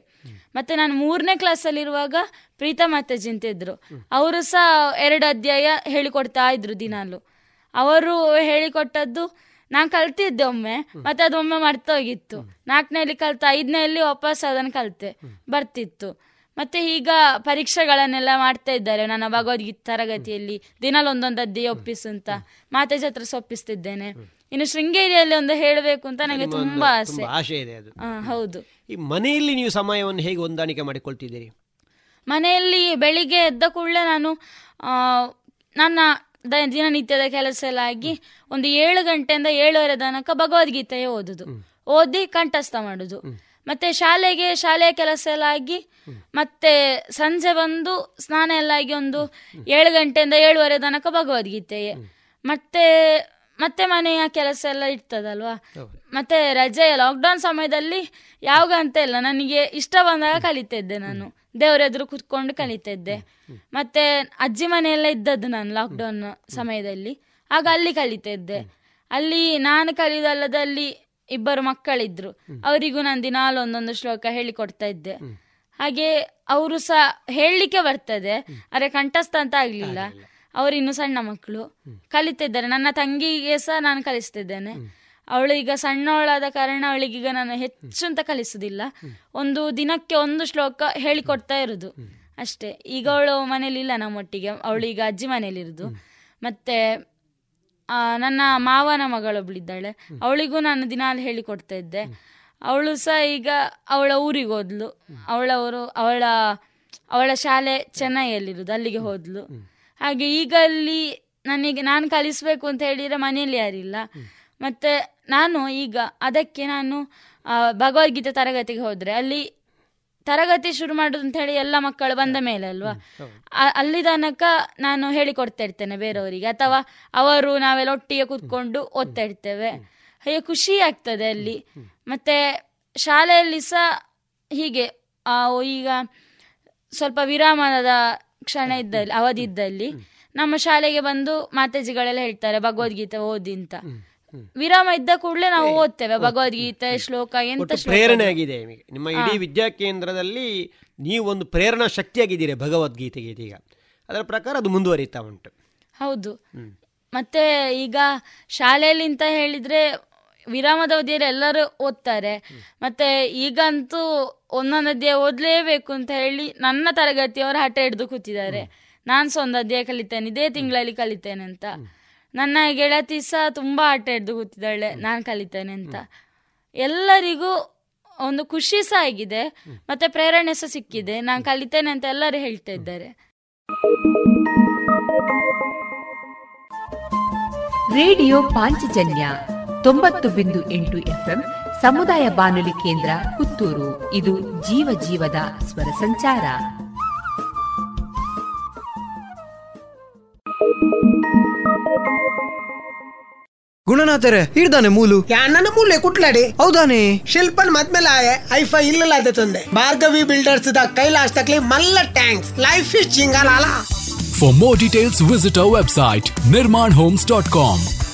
ಮತ್ತೆ ನಾನು ಮೂರನೇ ಕ್ಲಾಸಲ್ಲಿರುವಾಗ ಪ್ರೀತಾ ಮಾತಾಜಿ ಅಂತ ಇದ್ರು. ಅವರು ಸಹ ಎರಡು ಅಧ್ಯಾಯ ಹೇಳಿಕೊಡ್ತಾ ಇದ್ರು ದಿನಾಲು. ಅವರು ಹೇಳಿಕೊಟ್ಟದ್ದು ನಾನು ಕಲ್ತಿದ್ದೆ ಒಮ್ಮೆ ಮತ್ತೆ ಅದು ಒಮ್ಮೆ ಮರ್ತೋಗಿತ್ತು. ನಾಲ್ಕನೇಲಿ ಕಲ್ತ ಐದನೇಲಿ ವಾಪಸ್ ಅದನ್ನು ಕಲ್ತೆ. ಬರ್ತಿತ್ತು. ಮತ್ತೆ ಈಗ ಪರೀಕ್ಷೆಗಳನ್ನೆಲ್ಲ ಮಾಡ್ತಾ ಇದ್ದಾರೆ ನನ್ನ ಭಗವದ್ಗೀತೆ ತರಗತಿಯಲ್ಲಿ. ದಿನಾಲು ಒಂದೊಂದು ಅಧ್ಯಾಯ ಒಪ್ಪಿಸು ಅಂತ. ಮಾತಾಜಿ ಹತ್ರ ಒಪ್ಪಿಸ್ತಿದ್ದೇನೆ ಇನ್ನು ಶೃಂಗೇರಿಯಲ್ಲಿ ಒಂದು ಹೇಳಬೇಕು ಅಂತ ನನಗೆ ತುಂಬಾ ಆಸೆ. ಆಸೆ ಇದೆ ಅದು. ಹೌದು. ಈ ಮನೆಯಲ್ಲಿ ನೀವು ಸಮಯವನ್ನು ಹೇಗೆ ಹೊಂದಾಣಿಕೆ ಮಾಡಿಕೊಳ್ತಿದ್ದೀರಿ? ಮನೆಯಲ್ಲಿ ಬೆಳಿಗ್ಗೆ ಎದ್ದ ಕೂಡಲೇ ನಾನು ನನ್ನ ದಿನನಿತ್ಯದ ಕೆಲಸ ಎಲ್ಲ ಆಗಿ ಒಂದು ಏಳು ಗಂಟೆಯಿಂದ ಏಳುವರೆ ತನಕ ಭಗವದ್ಗೀತೆ ಓದುದು. ಓದಿ ಕಂಠಸ್ಥ ಮಾಡುದು. ಮತ್ತೆ ಶಾಲೆಗೆ ಶಾಲೆಯ ಕೆಲಸ ಎಲ್ಲ ಆಗಿ ಮತ್ತೆ ಸಂಜೆ ಬಂದು ಸ್ನಾನ ಎಲ್ಲ ಆಗಿ ಒಂದು ಏಳು ಗಂಟೆಯಿಂದ ಏಳುವರೆ ತನಕ ಭಗವದ್ಗೀತೆಯೇ. ಮತ್ತೆ ಮತ್ತೆ ಮನೆಯ ಕೆಲಸ ಎಲ್ಲ ಇರ್ತದಲ್ವಾ? ಮತ್ತೆ ರಜೆ ಲಾಕ್ಡೌನ್ ಸಮಯದಲ್ಲಿ ಯಾವಾಗ ಅಂತ ಇಲ್ಲ. ನನಗೆ ಇಷ್ಟ ಬಂದಾಗ ಕಲಿತಿದ್ದೆ ನಾನು. ದೇವ್ರ ಎದುರು ಕುತ್ಕೊಂಡು ಕಲಿತಿದ್ದೆ. ಮತ್ತೆ ಅಜ್ಜಿ ಮನೆಯೆಲ್ಲ ಇದ್ದದ್ದು ನಾನು ಲಾಕ್ಡೌನ್ ಸಮಯದಲ್ಲಿ. ಆಗ ಅಲ್ಲಿ ಕಲಿತಿದ್ದೆ. ಅಲ್ಲಿ ನಾನು ಕಲಿದಲ್ಲದಲ್ಲಿ ಇಬ್ಬರು ಮಕ್ಕಳಿದ್ರು. ಅವರಿಗೂ ನಾನು ದಿನಾಲು ಒಂದೊಂದು ಶ್ಲೋಕ ಹೇಳಿಕೊಡ್ತಾ ಇದ್ದೆ ಹಾಗೆ ಅವರು ಸಹ ಹೇಳಲಿಕ್ಕೆ ಬರ್ತದೆ. ಅರೆ ಕಂಠಸ್ಥ ಅಂತ ಆಗ್ಲಿಲ್ಲ. ಅವರಿನ್ನು ಸಣ್ಣ ಮಕ್ಕಳು. ಕಲಿತಿದ್ದಾರೆ. ನನ್ನ ತಂಗಿಗೆ ಸಹ ನಾನು ಕಲಿಸ್ತಿದ್ದೇನೆ. ಅವಳು ಈಗ ಸಣ್ಣವಳಾದ ಕಾರಣ ಅವಳಿಗೀಗ ನಾನು ಹೆಚ್ಚು ಅಂತ ಕಲಿಸುದಿಲ್ಲ. ಒಂದು ದಿನಕ್ಕೆ ಒಂದು ಶ್ಲೋಕ ಹೇಳಿಕೊಡ್ತಾ ಇರುದು. ಅಷ್ಟೇ. ಈಗ ಅವಳು ಮನೇಲಿ ಇಲ್ಲ ನಮ್ಮೊಟ್ಟಿಗೆ ಅವಳು ಈಗ ಅಜ್ಜಿ ಮನೇಲಿ ಇರುದು. ಮತ್ತೆ ನನ್ನ ಮಾವನ ಮಗಳೊಬ್ಳಿದ್ದಾಳೆ. ಅವಳಿಗೂ ನಾನು ದಿನಾಲು ಹೇಳಿಕೊಡ್ತಾ ಇದ್ದೆ. ಅವಳು ಸಹ ಈಗ ಅವಳ ಊರಿಗೆ ಹೋದ್ಲು. ಅವಳವರು ಅವಳ ಅವಳ ಶಾಲೆ ಚೆನ್ನೈಯಲ್ಲಿರುದು. ಅಲ್ಲಿಗೆ ಹೋದ್ಲು. ಹಾಗೆ ಈಗ ಅಲ್ಲಿ ನನಗೆ ನಾನು ಕಲಿಸಬೇಕು ಅಂತ ಹೇಳಿದರೆ ಮನೆಯಲ್ಲಿ ಯಾರಿಲ್ಲ. ಮತ್ತು ನಾನು ಈಗ ಅದಕ್ಕೆ ನಾನು ಭಗವದ್ಗೀತೆ ತರಗತಿಗೆ ಹೋದರೆ ಅಲ್ಲಿ ತರಗತಿ ಶುರು ಮಾಡೋದು ಅಂತ ಹೇಳಿ ಎಲ್ಲ ಮಕ್ಕಳು ಬಂದ ಮೇಲೆ ಅಲ್ವಾ? ಅಲ್ಲಿ ತನಕ ನಾನು ಹೇಳಿಕೊಡ್ತಾ ಇರ್ತೇನೆ ಬೇರೆಯವರಿಗೆ. ಅಥವಾ ಅವರು ನಾವೆಲ್ಲ ಒಟ್ಟಿಗೆ ಕೂತ್ಕೊಂಡು ಓದ್ತಾ ಇರ್ತೇವೆ ಹಾಗೆ ಖುಷಿ ಆಗ್ತದೆ ಅಲ್ಲಿ. ಮತ್ತೆ ಶಾಲೆಯಲ್ಲಿ ಸಹ ಹೀಗೆ ಈಗ ಸ್ವಲ್ಪ ವಿರಾಮದ ಕ್ಷಣ ಇದ್ದಲ್ಲಿ ಅವಧಿ ಇದ್ದಲ್ಲಿ ನಮ್ಮ ಶಾಲೆಗೆ ಬಂದು ಮಾತಾಜಿಗಳೆಲ್ಲ ಹೇಳ್ತಾರೆ ಭಗವದ್ಗೀತೆ ಓದಿ ಅಂತ. ವಿರಾಮ ಇದ್ದ ಕೂಡಲೇ ನಾವು ಓದ್ತೇವೆ ಭಗವದ್ಗೀತೆ ಶ್ಲೋಕ ಎಂತ ಪ್ರೇರಣೆ ಆಗಿದೆ ನಿಮ್ಮ ಇಡೀ ವಿದ್ಯಾ ಕೇಂದ್ರದಲ್ಲಿ ನೀವು ಒಂದು ಪ್ರೇರಣಾ ಶಕ್ತಿಯಾಗಿದ್ದೀರಿ ಭಗವದ್ಗೀತೆಗೆ ಇದೀಗ ಅದರ ಪ್ರಕಾರ ಅದು ಮುಂದುವರಿತಾ ಉಂಟು. ಹೌದು. ಮತ್ತೆ ಈಗ ಶಾಲೆಯಲ್ಲಿ ಅಂತ ಹೇಳಿದ್ರೆ ವಿರಾಮದ ಅವಧಿಯಲ್ಲಿ ಎಲ್ಲರೂ ಓದ್ತಾರೆ. ಮತ್ತೆ ಈಗಂತೂ ಒಂದೊಂದು ಅಧ್ಯಾಯ ಓದಲೇಬೇಕು ಅಂತ ಹೇಳಿ ನನ್ನ ತರಗತಿಯವರು ಹಠ ಹಿಡಿದು ಕೂತಿದ್ದಾರೆ. ನಾನು ಸಹ ಒಂದು ಅಧ್ಯಾಯ ಕಲಿತೇನೆ, ಇದೇ ತಿಂಗಳಲ್ಲಿ ಕಲಿತೇನೆ ಅಂತ. ನನ್ನ ಗೆಳತಿ ಸಹ ತುಂಬಾ ಹಠ ಹಿಡಿದು ಕೂತಿದ್ದಾಳೆ, ನಾನು ಕಲಿತೇನೆ ಅಂತ. ಎಲ್ಲರಿಗೂ ಒಂದು ಖುಷಿ ಸಹ ಆಗಿದೆ, ಮತ್ತೆ ಪ್ರೇರಣೆ ಸಹ ಸಿಕ್ಕಿದೆ. ನಾನು ಕಲಿತೇನೆ ಅಂತ ಎಲ್ಲರೂ ಹೇಳ್ತಾ ಇದ್ದಾರೆ. ರೇಡಿಯೋ ಪಾಂಚಜನ್ಯ ತೊಂಬತ್ತು ಬಿಂದು ಎಂಟು ಎಫ್ಎಂ ಸಮುದಾಯ ಬಾನುಲಿ ಕೇಂದ್ರ ಪುತ್ತೂರು. ಇದು ಜೀವ ಜೀವದ ಸ್ವರ ಸಂಚಾರ. ಗುಣನಾಥರೇ ಹಿಡ್ದಾನೆ ಮೂಲು. ಯಾನನ ಮೂಲೆ ಕುಟ್ಲಾಡಿ. ಹೌದಾನೆ. ಶಿಲ್ಪನ್ ಮದ್ಮೇಲೆ ಆಯೆ ಐಫೈ ಇಲ್ಲ ತಂದೆ. ಭಾರ್ಗವಿ ಬಿಲ್ಡರ್ಸ್ ದ ಕೈಲಾಶ್ ತಕ್ಲಿ ಮಲ್ಲ ಟ್ಯಾಂಕ್ಸ್ ಲೈಫ್ ಇಸ್ ಜಿಂಗಾಲಾಲ For more details, visit our website nirmanhomes.com.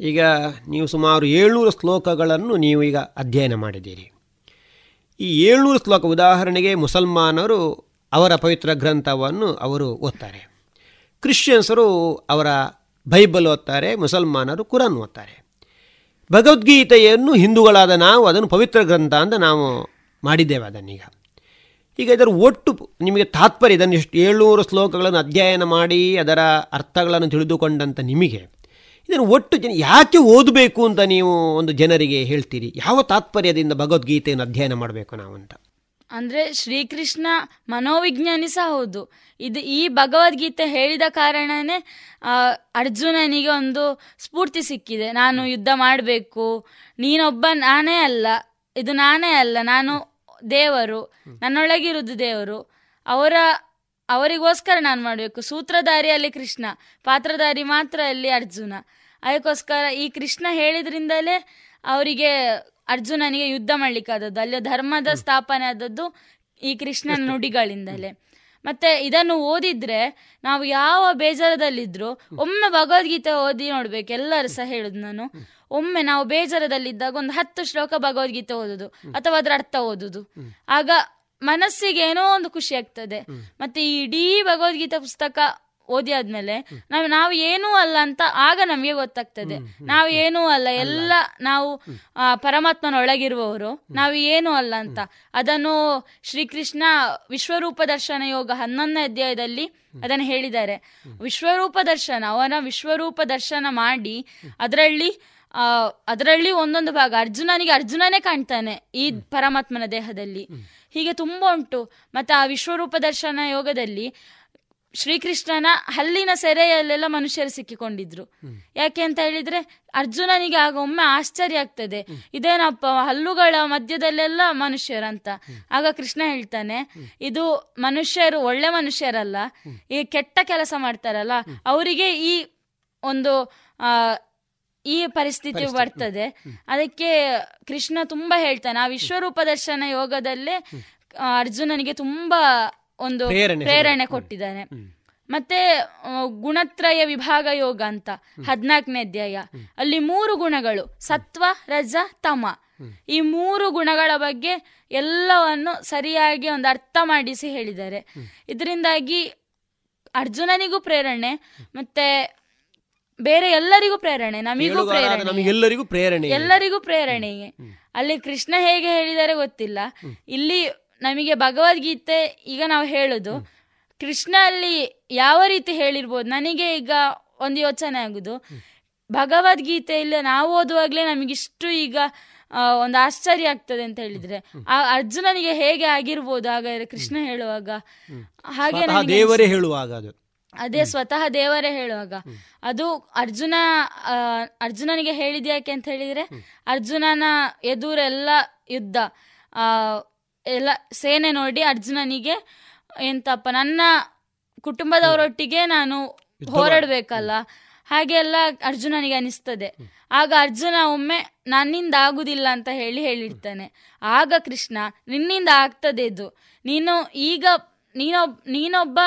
ಈಗ ನೀವು ಸುಮಾರು ಏಳ್ನೂರು ಶ್ಲೋಕಗಳನ್ನು ನೀವು ಈಗ ಅಧ್ಯಯನ ಮಾಡಿದ್ದೀರಿ. ಈ ಏಳ್ನೂರು ಶ್ಲೋಕ ಉದಾಹರಣೆಗೆ ಮುಸಲ್ಮಾನರು ಅವರ ಪವಿತ್ರ ಗ್ರಂಥವನ್ನು ಅವರು ಓದ್ತಾರೆ. ಕ್ರಿಶ್ಚಿಯನ್ಸರು ಅವರ ಬೈಬಲ್ ಓದ್ತಾರೆ, ಮುಸಲ್ಮಾನರು ಕುರಾನ್ ಓದ್ತಾರೆ. ಭಗವದ್ಗೀತೆಯನ್ನು ಹಿಂದೂಗಳಾದ ನಾವು ಅದನ್ನು ಪವಿತ್ರ ಗ್ರಂಥ ಅಂತ ನಾವು ಮಾಡಿದ್ದೇವೆ ಅದನ್ನೀಗ. ಈಗ ಇದರ ಒಟ್ಟು ನಿಮಗೆ ತಾತ್ಪರ್ಯ ಇದನ್ನು ಎಷ್ಟು ಏಳ್ನೂರು ಶ್ಲೋಕಗಳನ್ನು ಅಧ್ಯಯನ ಮಾಡಿ ಅದರ ಅರ್ಥಗಳನ್ನು ತಿಳಿದುಕೊಂಡಂಥ ನಿಮಗೆ ಇದನ್ನು ಒಟ್ಟು ಜನ ಯಾಕೆ ಓದಬೇಕು ಅಂತ ನೀವು ಒಂದು ಜನರಿಗೆ ಹೇಳ್ತೀರಿ? ಯಾವ ತಾತ್ಪರ್ಯದಿಂದ ಭಗವದ್ಗೀತೆಯನ್ನು ಅಧ್ಯಯನ ಮಾಡಬೇಕು ನಾವು ಅಂತ? ಅಂದರೆ ಶ್ರೀಕೃಷ್ಣ ಮನೋವಿಜ್ಞಾನಿ ಸಹ ಹೌದು. ಇದು ಈ ಭಗವದ್ಗೀತೆ ಹೇಳಿದ ಕಾರಣನೇ ಅರ್ಜುನನಿಗೆ ಒಂದು ಸ್ಫೂರ್ತಿ ಸಿಕ್ಕಿದೆ. ನಾನು ಯುದ್ಧ ಮಾಡಬೇಕು. ನೀನೊಬ್ಬ ನಾನೇ ಅಲ್ಲ. ಇದು ನಾನೇ ಅಲ್ಲ. ನಾನು ದೇವರು. ನನ್ನೊಳಗಿರುವುದು ದೇವರು. ಅವರ ಅವರಿಗೋಸ್ಕರ ನಾನು ಮಾಡಬೇಕು. ಸೂತ್ರಧಾರಿಯಲ್ಲಿ ಕೃಷ್ಣ ಪಾತ್ರಧಾರಿ ಮಾತ್ರ ಅಲ್ಲಿ ಅರ್ಜುನ. ಅದಕ್ಕೋಸ್ಕರ ಈ ಕೃಷ್ಣ ಹೇಳಿದ್ರಿಂದಲೇ ಅವರಿಗೆ ಅರ್ಜುನನಿಗೆ ಯುದ್ಧ ಮಾಡ್ಲಿಕ್ಕಾದದ್ದು ಅಲ್ಲಿ ಧರ್ಮದ ಸ್ಥಾಪನೆ ಆದದ್ದು ಈ ಕೃಷ್ಣನ ನುಡಿಗಳಿಂದಲೇ. ಮತ್ತೆ ಇದನ್ನು ಓದಿದ್ರೆ ನಾವು ಯಾವ ಬೇಜಾರದಲ್ಲಿದ್ರು ಒಮ್ಮೆ ಭಗವದ್ಗೀತೆ ಓದಿ ನೋಡ್ಬೇಕು. ಎಲ್ಲರೂ ಸಹ ಹೇಳುದು ನಾನು. ಒಮ್ಮೆ ನಾವು ಬೇಜಾರದಲ್ಲಿದ್ದಾಗ ಒಂದು ಹತ್ತು ಶ್ಲೋಕ ಭಗವದ್ಗೀತೆ ಓದುದು ಅಥವಾ ಅದರ ಅರ್ಥ ಓದುದು. ಆಗ ಮನಸ್ಸಿಗೆ ಏನೋ ಒಂದು ಖುಷಿ ಆಗ್ತದೆ. ಮತ್ತೆ ಈ ಇಡೀ ಭಗವದ್ಗೀತಾ ಪುಸ್ತಕ ಓದಿ ಆದ್ಮೇಲೆ ನಾವು ನಾವು ಏನೂ ಅಲ್ಲ ಅಂತ ಆಗ ನಮಗೆ ಗೊತ್ತಾಗ್ತದೆ. ನಾವು ಏನೂ ಅಲ್ಲ ಎಲ್ಲ ನಾವು ಪರಮಾತ್ಮನ ಒಳಗಿರುವವರು. ನಾವು ಏನೂ ಅಲ್ಲ ಅಂತ. ಅದನ್ನು ಶ್ರೀಕೃಷ್ಣ ವಿಶ್ವರೂಪ ದರ್ಶನ ಯೋಗ ಹನ್ನೊಂದನೇ ಅಧ್ಯಾಯದಲ್ಲಿ ಅದನ್ನು ಹೇಳಿದ್ದಾರೆ. ವಿಶ್ವರೂಪ ದರ್ಶನ ಅವನ ವಿಶ್ವರೂಪ ದರ್ಶನ ಮಾಡಿ ಅದರಲ್ಲಿ ಅದರಲ್ಲಿ ಒಂದೊಂದು ಭಾಗ ಅರ್ಜುನನಿಗೆ ಅರ್ಜುನನೇ ಕಾಣ್ತಾನೆ ಈ ಪರಮಾತ್ಮನ ದೇಹದಲ್ಲಿ. ಹೀಗೆ ತುಂಬಾ ಉಂಟು. ಮತ್ತೆ ಆ ವಿಶ್ವರೂಪ ದರ್ಶನ ಯೋಗದಲ್ಲಿ ಶ್ರೀಕೃಷ್ಣನ ಹಲ್ಲಿನ ಸೆರೆಯಲ್ಲೆಲ್ಲ ಮನುಷ್ಯರು ಸಿಕ್ಕಿಕೊಂಡಿದ್ರು. ಯಾಕೆ ಅಂತ ಹೇಳಿದ್ರೆ ಅರ್ಜುನನಿಗೆ ಆಗ ಒಮ್ಮೆ ಆಶ್ಚರ್ಯ ಆಗ್ತದೆ. ಇದೇನಪ್ಪ ಹಲ್ಲುಗಳ ಮಧ್ಯದಲ್ಲೆಲ್ಲ ಮನುಷ್ಯರಂತ? ಆಗ ಕೃಷ್ಣ ಹೇಳ್ತಾನೆ ಇದು ಮನುಷ್ಯರು ಒಳ್ಳೆ ಮನುಷ್ಯರಲ್ಲ ಈ ಕೆಟ್ಟ ಕೆಲಸ ಮಾಡ್ತಾರಲ್ಲ ಅವರಿಗೆ ಈ ಒಂದು ಈ ಪರಿಸ್ಥಿತಿ ಬರ್ತದೆ. ಅದಕ್ಕೆ ಕೃಷ್ಣ ತುಂಬಾ ಹೇಳ್ತಾನೆ ಆ ವಿಶ್ವರೂಪ ದರ್ಶನ ಯೋಗದಲ್ಲೇ ಅರ್ಜುನನಿಗೆ ತುಂಬಾ ಒಂದು ಪ್ರೇರಣೆ ಕೊಟ್ಟಿದ್ದಾನೆ. ಮತ್ತೆ ಗುಣತ್ರಯ ವಿಭಾಗ ಯೋಗ ಅಂತ ಹದಿನಾಲ್ಕನೇ ಅಧ್ಯಾಯ. ಅಲ್ಲಿ ಮೂರು ಗುಣಗಳು ಸತ್ವ ರಜ ತಮ. ಈ ಮೂರು ಗುಣಗಳ ಬಗ್ಗೆ ಎಲ್ಲವನ್ನು ಸರಿಯಾಗಿ ಒಂದು ಅರ್ಥ ಮಾಡಿಸಿ ಹೇಳಿದ್ದಾರೆ. ಇದರಿಂದಾಗಿ ಅರ್ಜುನನಿಗೂ ಪ್ರೇರಣೆ ಮತ್ತೆ ಬೇರೆ ಎಲ್ಲರಿಗೂ ಪ್ರೇರಣೆ ನಮಿಗೂ ಪ್ರೇರಣೆ. ಎಲ್ಲರಿಗೂ ಪ್ರೇರಣೆ. ಎಲ್ಲರಿಗೂ ಪ್ರೇರಣೆಯೇ. ಅಲ್ಲಿ ಕೃಷ್ಣ ಹೇಗೆ ಹೇಳಿದರೆ ಗೊತ್ತಿಲ್ಲ. ಇಲ್ಲಿ ನಮಗೆ ಭಗವದ್ಗೀತೆ ಈಗ ನಾವು ಹೇಳೋದು ಕೃಷ್ಣ ಅಲ್ಲಿ ಯಾವ ರೀತಿ ಹೇಳಿರ್ಬೋದು? ನನಗೆ ಈಗ ಒಂದು ಯೋಚನೆ ಆಗುದು. ಭಗವದ್ಗೀತೆಯಲ್ಲಿ ನಾವು ಓದುವಾಗಲೇ ನಮಗಿಷ್ಟು ಈಗ ಒಂದು ಆಶ್ಚರ್ಯ ಆಗ್ತದೆ ಅಂತ ಹೇಳಿದ್ರೆ ಆ ಅರ್ಜುನನಿಗೆ ಹೇಗೆ ಆಗಿರ್ಬೋದು? ಹಾಗಾದ್ರೆ ಕೃಷ್ಣ ಹೇಳುವಾಗ ಹಾಗೆ ದೇವರೇ ಹೇಳುವಾಗ ಅದು. ಅದೇ ಸ್ವತಃ ದೇವರೇ ಹೇಳುವಾಗ. ಅದು ಅರ್ಜುನ ಅರ್ಜುನನಿಗೆ ಹೇಳಿದ್ಯಾಕೆ ಅಂತ ಹೇಳಿದ್ರೆ ಅರ್ಜುನನ ಎದುರೆಲ್ಲ ಯುದ್ಧ ಆ ಎಲ್ಲ ಸೇನೆ ನೋಡಿ ಅರ್ಜುನನಿಗೆ ಎಂತಪ್ಪ ನನ್ನ ಕುಟುಂಬದವರೊಟ್ಟಿಗೆ ನಾನು ಹೋರಾಡ್ಬೇಕಲ್ಲ ಹಾಗೆ ಎಲ್ಲ ಅರ್ಜುನನಿಗೆ ಅನಿಸ್ತದೆ. ಆಗ ಅರ್ಜುನ ಒಮ್ಮೆ ನನ್ನಿಂದ ಆಗುದಿಲ್ಲ ಅಂತ ಹೇಳಿ ಹೇಳಿರ್ತಾನೆ. ಆಗ ಕೃಷ್ಣ ನಿನ್ನಿಂದ ಆಗ್ತದೆ ಇದು. ನೀನು ಈಗ ನೀನೊಬ್ ನೀನೊಬ್ಬ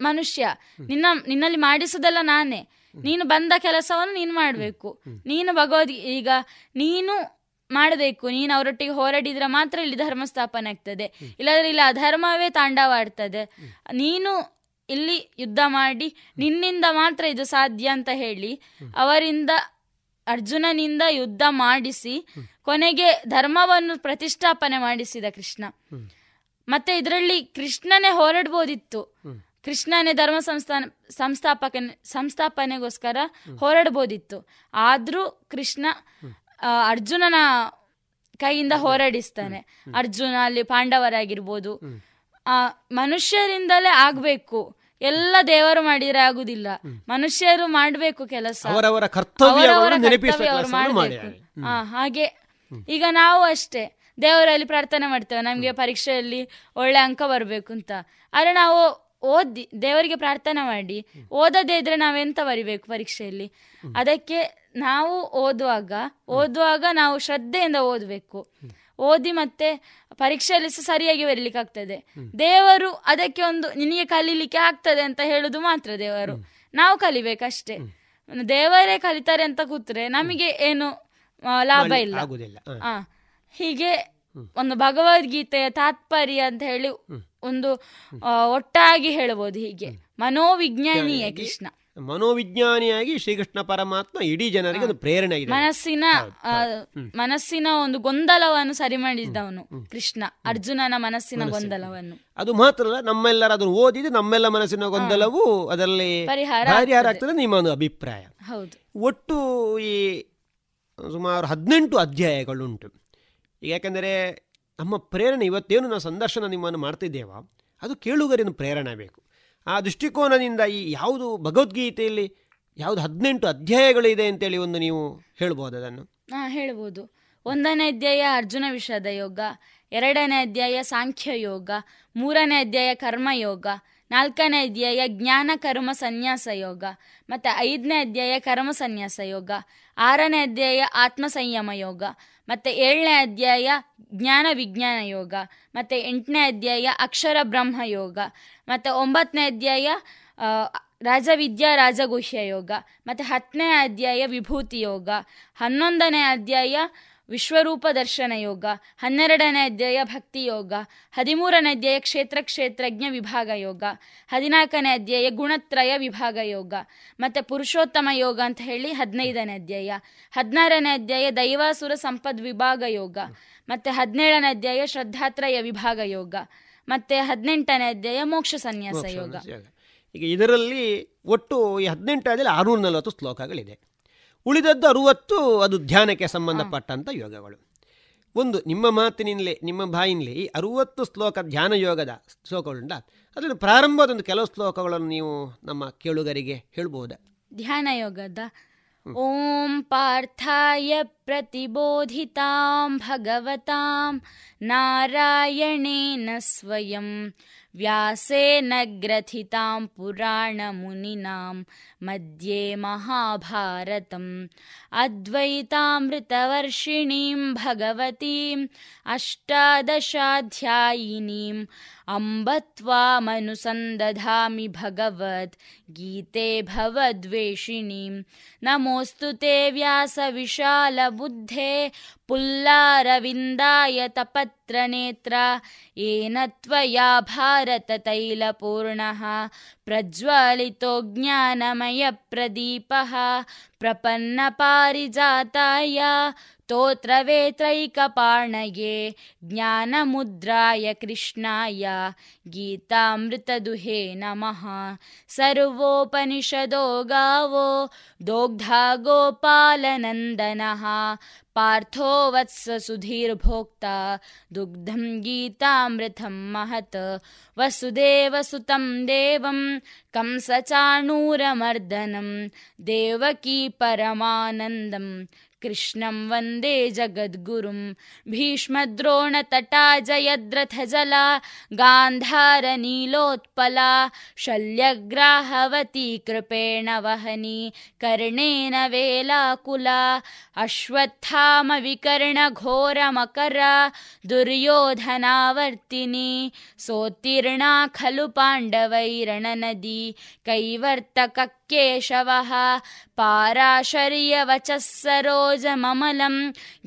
ಮನುಷ್ಯ. ನಿನ್ನ ನಿನ್ನಲ್ಲಿ ಮಾಡಿಸೋದೆಲ್ಲ ನಾನೇ. ನೀನು ಬಂದ ಕೆಲಸವನ್ನು ನೀನು ಮಾಡಬೇಕು. ನೀನು ಭಗವದ್ ಈಗ ನೀನು ಮಾಡಬೇಕು. ನೀನು ಅವರೊಟ್ಟಿಗೆ ಹೋರಾಡಿದ್ರೆ ಮಾತ್ರ ಇಲ್ಲಿ ಧರ್ಮ ಸ್ಥಾಪನೆ ಆಗ್ತದೆ. ಇಲ್ಲಾದ್ರೆ ಇಲ್ಲಿ ಅಧರ್ಮವೇ ತಾಂಡವಾಡ್ತದೆ. ನೀನು ಇಲ್ಲಿ ಯುದ್ಧ ಮಾಡಿ, ನಿನ್ನಿಂದ ಮಾತ್ರ ಇದು ಸಾಧ್ಯ ಅಂತ ಹೇಳಿ, ಅವರಿಂದ ಅರ್ಜುನನಿಂದ ಯುದ್ಧ ಮಾಡಿಸಿ, ಕೊನೆಗೆ ಧರ್ಮವನ್ನು ಪ್ರತಿಷ್ಠಾಪನೆ ಮಾಡಿಸಿದ ಕೃಷ್ಣ. ಮತ್ತೆ ಇದರಲ್ಲಿ ಕೃಷ್ಣನೇ ಹೋರಾಡ್ಬೋದಿತ್ತು. ಕೃಷ್ಣನೇ ಧರ್ಮ ಸಂಸ್ಥಾನ, ಸಂಸ್ಥಾಪಕ, ಸಂಸ್ಥಾಪನೆಗೋಸ್ಕರ ಹೋರಾಡ್ಬೋದಿತ್ತು. ಆದ್ರೂ ಕೃಷ್ಣ ಅರ್ಜುನನ ಕೈಯಿಂದ ಹೋರಾಡಿಸ್ತಾನೆ. ಅರ್ಜುನ ಅಲ್ಲಿ ಪಾಂಡವರಾಗಿರ್ಬೋದು. ಆ ಮನುಷ್ಯರಿಂದಲೇ ಆಗ್ಬೇಕು. ಎಲ್ಲ ದೇವರು ಮಾಡಿದ್ರೆ ಆಗುದಿಲ್ಲ. ಮನುಷ್ಯರು ಮಾಡಬೇಕು ಕೆಲಸ. ಅವರವರ ಮಾಡ್ಬೇಕು. ಹಾಗೆ. ಈಗ ನಾವು ಅಷ್ಟೇ. ದೇವರಲ್ಲಿ ಪ್ರಾರ್ಥನೆ ಮಾಡ್ತೇವೆ. ನಮ್ಗೆ ಪರೀಕ್ಷೆಯಲ್ಲಿ ಒಳ್ಳೆ ಅಂಕ ಬರಬೇಕು ಅಂತ. ಆದ್ರೆ ನಾವು ಓದಿ ದೇವರಿಗೆ ಪ್ರಾರ್ಥನೆ ಮಾಡಿ. ಓದದೇ ಇದ್ರೆ ನಾವೆಂತ ಬರಿಬೇಕು ಪರೀಕ್ಷೆಯಲ್ಲಿ? ಅದಕ್ಕೆ ನಾವು ಓದುವಾಗ ಓದುವಾಗ ನಾವು ಶ್ರದ್ಧೆಯಿಂದ ಓದಬೇಕು. ಓದಿ ಮತ್ತೆ ಪರೀಕ್ಷೆಯಲ್ಲಿ ಸಹ ಸರಿಯಾಗಿ ಬರಲಿಕ್ಕೆ ಆಗ್ತದೆ ದೇವರು ಅದಕ್ಕೆ ಒಂದು ನಿನಗೆ ಕಲೀಲಿಕ್ಕೆ ಆಗ್ತದೆ ಅಂತ ಹೇಳುದು ಮಾತ್ರ ದೇವರು. ನಾವು ಕಲಿಬೇಕಷ್ಟೇ. ದೇವರೇ ಕಲಿತಾರೆ ಅಂತ ಕೂತ್ರೆ ನಮಗೆ ಏನು ಲಾಭ ಇಲ್ಲ. ಹೀಗೆ ಒಂದು ಭಗವದ್ಗೀತೆಯ ತಾತ್ಪರ್ಯ ಅಂತ ಹೇಳಿ ಒಂದು ಒಟ್ಟಾಗಿ ಹೇಳಬಹುದು ಹೀಗೆ. ಮನೋವಿಜ್ಞಾನಿಯೇ ಕೃಷ್ಣ. ಮನೋವಿಜ್ಞಾನಿಯಾಗಿ ಶ್ರೀಕೃಷ್ಣ ಪರಮಾತ್ಮ ಇಡೀ ಜನರಿಗೆ ಒಂದು ಪ್ರೇರಣೆ ಇದೆ ಮನಸ್ಸಿನ ಮನಸ್ಸಿನ ಒಂದು ಗೊಂದಲವನ್ನು ಸರಿ ಮಾಡಿದ್ದವನು ಕೃಷ್ಣ ಅರ್ಜುನನ ಮನಸ್ಸಿನ ಗೊಂದಲವನ್ನು. ಅದು ಮಾತ್ರ ಅಲ್ಲ ನಮ್ಮೆಲ್ಲರ ಅದನ್ನು ಓದಿದ್ರೆ ನಮ್ಮೆಲ್ಲ ಮನಸ್ಸಿನ ಗೊಂದಲವು ಅದರಲ್ಲಿ ಪರಿಹಾರ ಪರಿಹಾರ ಆಗ್ತದೆ. ನಿಮ್ಮ ಒಂದು ಅಭಿಪ್ರಾಯ. ಹೌದು. ಒಟ್ಟು ಈ ಸುಮಾರು ಹದಿನೆಂಟು ಅಧ್ಯಾಯಗಳುಂಟು. ಈಗ ಯಾಕೆಂದರೆ ನಮ್ಮ ಪ್ರೇರಣೆ ಇವತ್ತೇನು ನಾವು ಸಂದರ್ಶನ ನಿಮ್ಮನ್ನು ಮಾಡ್ತಿದ್ದೇವ ಅದು ಕೇಳುಗರಿನ ಪ್ರೇರಣೆ ಬೇಕು. ಆ ದೃಷ್ಟಿಕೋನದಿಂದ ಈ ಯಾವುದು ಭಗವದ್ಗೀತೆಯಲ್ಲಿ ಯಾವುದು ಹದಿನೆಂಟು ಅಧ್ಯಾಯಗಳಿದೆ ಅಂತೇಳಿ ಒಂದು ನೀವು ಹೇಳ್ಬೋದು ಅದನ್ನು. ಹಾಂ, ಹೇಳ್ಬೋದು. ಒಂದನೇ ಅಧ್ಯಾಯ ಅರ್ಜುನ ವಿಷಾದ ಯೋಗ, ಎರಡನೇ ಅಧ್ಯಾಯ ಸಾಂಖ್ಯ ಯೋಗ, ಮೂರನೇ ಅಧ್ಯಾಯ ಕರ್ಮಯೋಗ ನಾಲ್ಕನೇ ಅಧ್ಯಾಯ ಜ್ಞಾನ ಕರ್ಮ ಸನ್ಯಾಸ ಯೋಗ, ಮತ್ತು ಐದನೇ ಅಧ್ಯಾಯ ಕರ್ಮ ಸನ್ಯಾಸ ಯೋಗ. ಆರನೇ ಅಧ್ಯಾಯ ಆತ್ಮ ಸಂಯಮ ಯೋಗ, ಮತ್ತೆ ಏಳನೇ ಅಧ್ಯಾಯ ಜ್ಞಾನ ವಿಜ್ಞಾನ ಯೋಗ, ಮತ್ತೆ ಎಂಟನೇ ಅಧ್ಯಾಯ ಅಕ್ಷರ ಬ್ರಹ್ಮ ಯೋಗ, ಮತ್ತೆ ಒಂಬತ್ತನೇ ಅಧ್ಯಾಯ ರಾಜವಿದ್ಯಾ ರಾಜಗುಹ್ಯ ಯೋಗ, ಮತ್ತೆ ಹತ್ತನೇ ಅಧ್ಯಾಯ ವಿಭೂತಿ ಯೋಗ, ಹನ್ನೊಂದನೇ ಅಧ್ಯಾಯ ವಿಶ್ವರೂಪ ದರ್ಶನ ಯೋಗ ಹನ್ನೆರಡನೇ ಅಧ್ಯಾಯ ಭಕ್ತಿ ಯೋಗ ಹದಿಮೂರನೇ ಅಧ್ಯಾಯ ಕ್ಷೇತ್ರ ಕ್ಷೇತ್ರಜ್ಞ ವಿಭಾಗ ಯೋಗ ಹದಿನಾಲ್ಕನೇ ಅಧ್ಯಾಯ ಗುಣತ್ರಯ ವಿಭಾಗ ಯೋಗ ಮತ್ತು ಪುರುಷೋತ್ತಮ ಯೋಗ ಅಂತ ಹೇಳಿ ಹದಿನೈದನೇ ಅಧ್ಯಾಯ ಹದಿನಾರನೇ ಅಧ್ಯಾಯ ದೈವಾಸುರ ಸಂಪದ್ ವಿಭಾಗ ಯೋಗ ಮತ್ತು ಹದಿನೇಳನೇ ಅಧ್ಯಾಯ ಶ್ರದ್ಧಾತ್ರಯ ವಿಭಾಗ ಯೋಗ ಮತ್ತು ಹದಿನೆಂಟನೇ ಅಧ್ಯಾಯ ಮೋಕ್ಷ ಸನ್ಯಾಸ ಯೋಗ. ಈಗ ಇದರಲ್ಲಿ ಒಟ್ಟು ಈ ಹದಿನೆಂಟಾದಲ್ಲಿ ಆರುನೂರ ನಲವತ್ತು ಶ್ಲೋಕಗಳಿದೆ. ಉಳಿದದ್ದು ಅರುವತ್ತು ಅದು ಧ್ಯಾನಕ್ಕೆ ಸಂಬಂಧಪಟ್ಟಂಥ ಯೋಗಗಳು. ಒಂದು ನಿಮ್ಮ ಮಾತಿನಿಂದಲೇ ನಿಮ್ಮ ಬಾಯಿನಲ್ಲಿ ಈ ಅರುವತ್ತು ಶ್ಲೋಕ ಧ್ಯಾನ ಯೋಗದ ಶ್ಲೋಕಗಳಿಂದ ಅದನ್ನು ಪ್ರಾರಂಭದೊಂದು ಕೆಲವು ಶ್ಲೋಕಗಳನ್ನು ನೀವು ನಮ್ಮ ಕೇಳುಗರಿಗೆ ಹೇಳ್ಬೋದಾ? ಧ್ಯಾನ ಯೋಗದ ಓಂ ಪಾರ್ಥಾಯ ಪ್ರತಿಬೋಧಿತಾಂ ಭಗವತಾಂ ನಾರಾಯಣೇನ ಸ್ವಯಂ व्यासेन ग्रथितां पुराणमुनिनां मध्ये महाभारतम्। अद्वैतामृतवर्षिणीं भगवतीम् अष्टादशाध्यायिनीम् अम्ब त्वामनुसन्दधामि भगवद् गीते भवद्वेषिणीं नमोऽस्तु ते व्यासविशालबुद्धे। पुल्लारविन्दाय तपत्रनेत्रा। येन त्वया भारततैलपूर्णः। प्रज्वलितो ज्ञानमयप्रदीपः। प्रपन्नपारिजाताय स्तोत्रवेत्रैकपाणये ज्ञानमुद्राय कृष्णाय गीतामृतदुहे नमः सर्वोपनिषदो गावो दोग्धा गोपालनन्दनः पार्थो वत्स सुधीर्भोक्ता दुग्धं गीतामृतं महत् वसुदेवसुतं देवं कंसचाणूरमर्दनं देवकी परमानन्दम् कृष्णं वन्दे जगद्गुरुं भीष्मद्रोणतटा जयद्रथजला गान्धारनीलोत्पला शल्यग्राहवती कृपेण वहनी कर्णेन वेलाकुला अश्वत्थामविकर्णघोरमकरा दुर्योधनावर्तिनी सोत्तीर्णा खलु पाण्डवैरणनदी कैवर्तककेशवः पाराशर्यवचः सरोजममलं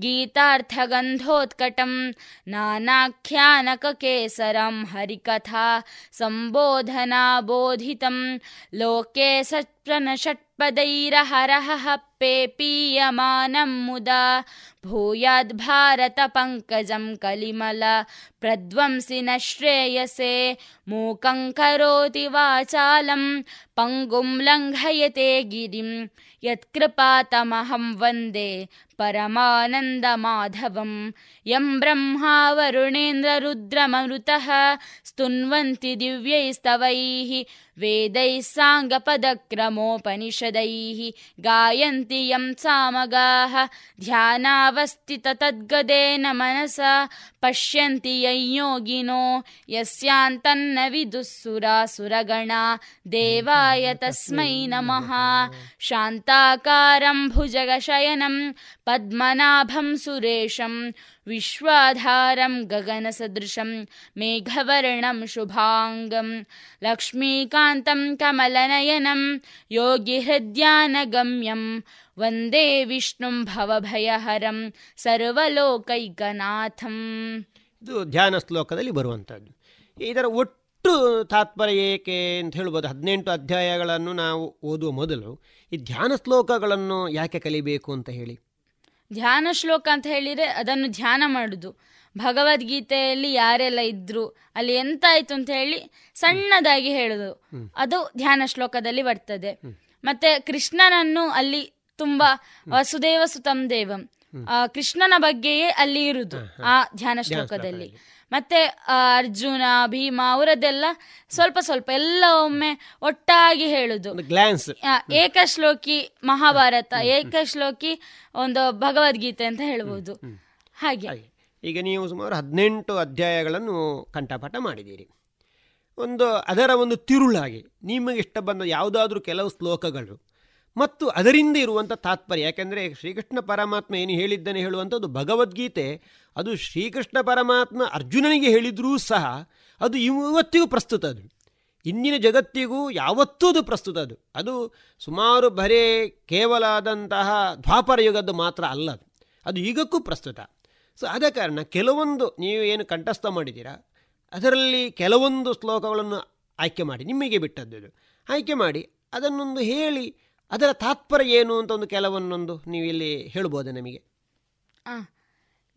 गीतार्थगन्धोत्कटं नानाख्यानककेसरं हरिकथा सम्बोधनाबोधितं लोके सत्प्रनषट्पदैरहरः पेपीयमानं मुदा भूयाद्भारतपङ्कजं कलिमल प्रध्वंसि न श्रेयसे मूकं करोति वाचालं पङ्गुं लङ्घयते गिरिं यत्कृपातमहं वन्दे परमानन्दमाधवं यं ब्रह्मा वरुणेन्द्ररुद्रमरुतः स्तुन्वन्ति दिव्यैस्तवैः वेदैः साङ्गपदक्रमोपनिषदैः गायन्ति यं सामगाः ध्यानावस्थिततद्गदेन मनसा पश्यन्ति यं यस्यान्तन्न विदुःसुरासुरगणा देवाय तस्मै नमः शान्ताकारं भुजगशयनं पद्मनाभं सुरेशं विश्वाधारं गगनसदृशं मेघवर्णं शुभाङ्गं लक्ष्मीकान्तं कमलनयनं योगिहृद्यानगम्यं वन्दे विष्णुं भवभयहरं ಸರ್ವಲೋಕೈಕನಾಥಂ ಇದು ಧ್ಯಾನ ಶ್ಲೋಕದಲ್ಲಿ ಬರುವಂಥದ್ದು ಇದರ ಒಟ್ಟು ತಾತ್ಪರ್ಯ ಏಕೆ ಅಂತ ಹೇಳ್ಬೋದು ಹದಿನೆಂಟು ಅಧ್ಯಾಯಗಳನ್ನು ನಾವು ಓದುವ ಮೊದಲು ಈ ಧ್ಯಾನ ಶ್ಲೋಕಗಳನ್ನು ಯಾಕೆ ಕಲಿಬೇಕು ಅಂತ ಹೇಳಿ ಧ್ಯಾನ ಶ್ಲೋಕ ಅಂತ ಹೇಳಿದರೆ ಅದನ್ನು ಧ್ಯಾನ ಮಾಡುದು. ಭಗವದ್ಗೀತೆಯಲ್ಲಿ ಯಾರೆಲ್ಲ ಇದ್ರು ಅಲ್ಲಿ ಎಂತಾಯ್ತು ಅಂತ ಹೇಳಿ ಸಣ್ಣದಾಗಿ ಹೇಳುದು. ಅದು ಧ್ಯಾನ ಶ್ಲೋಕದಲ್ಲಿ ಬರ್ತದೆ. ಮತ್ತೆ ಕೃಷ್ಣನನ್ನು ಅಲ್ಲಿ ತುಂಬಾ ವಸುದೇವ ಸುತಂ ದೇವಂ ಕೃಷ್ಣನ ಬಗ್ಗೆಯೇ ಅಲ್ಲಿ ಇರುದು ಆ ಧ್ಯಾನ ಶ್ಲೋಕದಲ್ಲಿ. ಮತ್ತೆ ಅರ್ಜುನ ಭೀಮ ಅವರದ್ದೆಲ್ಲ ಸ್ವಲ್ಪ ಸ್ವಲ್ಪ ಎಲ್ಲ ಒಮ್ಮೆ ಒಟ್ಟಾಗಿ ಹೇಳುದು. ಗ್ಲಾನ್ಸ್ ಏಕಶ್ಲೋಕಿ ಮಹಾಭಾರತ ಏಕಶ್ಲೋಕಿ ಒಂದು ಭಗವದ್ಗೀತೆ ಅಂತ ಹೇಳ್ಬೋದು. ಹಾಗೆ. ಈಗ ನೀವು ಸುಮಾರು ಹದಿನೆಂಟು ಅಧ್ಯಾಯಗಳನ್ನು ಕಂಠಪಾಠ ಮಾಡಿದ್ದೀರಿ. ಒಂದು ಅದರ ಒಂದು ತಿರುಳಾಗಿ ನಿಮಗೆ ಇಷ್ಟ ಬಂದ ಯಾವುದಾದ್ರೂ ಕೆಲವು ಶ್ಲೋಕಗಳು ಮತ್ತು ಅದರಿಂದ ಇರುವಂಥ ತಾತ್ಪರ್ಯ. ಯಾಕೆಂದರೆ ಶ್ರೀಕೃಷ್ಣ ಪರಮಾತ್ಮ ಏನು ಹೇಳಿದ್ದನ್ನು ಹೇಳುವಂಥದ್ದು ಭಗವದ್ಗೀತೆ. ಅದು ಶ್ರೀಕೃಷ್ಣ ಪರಮಾತ್ಮ ಅರ್ಜುನನಿಗೆ ಹೇಳಿದರೂ ಸಹ ಅದು ಇವತ್ತಿಗೂ ಪ್ರಸ್ತುತ ಅದು. ಇಂದಿನ ಜಗತ್ತಿಗೂ ಯಾವತ್ತೂ ಅದು ಪ್ರಸ್ತುತ ಅದು. ಅದು ಸುಮಾರು ಬರೇ ಕೇವಲ ಆದಂತಹ ದ್ವಾಪರ ಯುಗದ್ದು ಮಾತ್ರ ಅಲ್ಲ ಅದು. ಈಗಕ್ಕೂ ಪ್ರಸ್ತುತ. ಸೊ ಆದ ಕಾರಣ ಕೆಲವೊಂದು ನೀವು ಏನು ಕಂಠಸ್ಥ ಮಾಡಿದ್ದೀರಾ, ಅದರಲ್ಲಿ ಕೆಲವೊಂದು ಶ್ಲೋಕಗಳನ್ನು ಆಯ್ಕೆ ಮಾಡಿ. ನಿಮಗೆ ಬಿಟ್ಟದ್ದು ಆಯ್ಕೆ ಮಾಡಿ, ಅದನ್ನೊಂದು ಹೇಳಿ ಅದರ ತಾತ್ಪರ್ಯ ಏನು ಅಂತ ಒಂದು ಕೆಲವನ್ನೊಂದು ನೀವು ಇಲ್ಲಿ ಹೇಳಬಹುದು ನಮಗೆ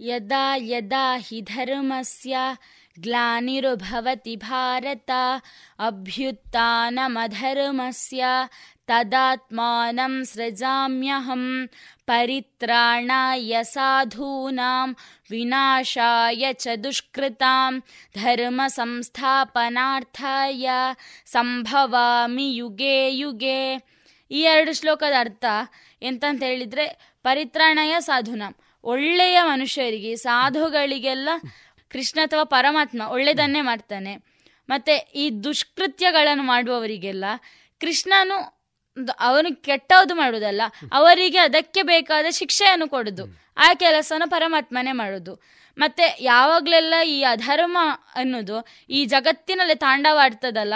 ಯದಾ ಯದಾ ಹಿ ಧರ್ಮಸ್ಯ ಗ್ಲಾನಿರುಭವತಿ ಭಾರತ, ಅಭ್ಯುತ್ಥಾನಮಧರ್ಮಸ್ಯ ತದಾತ್ಮಾನಂ ಸೃಜಾಮ್ಯಹಂ ಪರಿತ್ರಾಣಾಯ ಸಾಧೂನಾಂ ವಿನಾಶಾಯ ಚ ದುಷ್ಕೃತಾಂ ಧರ್ಮ ಸಂಸ್ಥಾಪನಾರ್ಥಾಯ ಸಂಭವಾಮಿ ಯುಗೆ ಯುಗೆ. ಈ ಎರಡು ಶ್ಲೋಕದ ಅರ್ಥ ಎಂತಂತ ಹೇಳಿದ್ರೆ ಪರಿತ್ರಾಣಯ ಸಾಧುನ. ಒಳ್ಳೆಯ ಮನುಷ್ಯರಿಗೆ, ಸಾಧುಗಳಿಗೆಲ್ಲ ಕೃಷ್ಣ ಅಥವಾ ಪರಮಾತ್ಮ ಒಳ್ಳೆಯದನ್ನೇ ಮಾಡ್ತಾನೆ. ಮತ್ತೆ ಈ ದುಷ್ಕೃತ್ಯಗಳನ್ನು ಮಾಡುವವರಿಗೆಲ್ಲ ಕೃಷ್ಣನು ಅವನು ಕೆಟ್ಟದ್ದು ಮಾಡುವುದಲ್ಲ, ಅವರಿಗೆ ಅದಕ್ಕೆ ಬೇಕಾದ ಶಿಕ್ಷೆಯನ್ನು ಕೊಡುದು. ಆ ಕೆಲಸನ ಪರಮಾತ್ಮನೇ ಮಾಡುದು. ಮತ್ತೆ ಯಾವಾಗಲೆಲ್ಲ ಈ ಅಧರ್ಮ ಅನ್ನೋದು ಈ ಜಗತ್ತಿನಲ್ಲಿ ತಾಂಡವಾಡ್ತದಲ್ಲ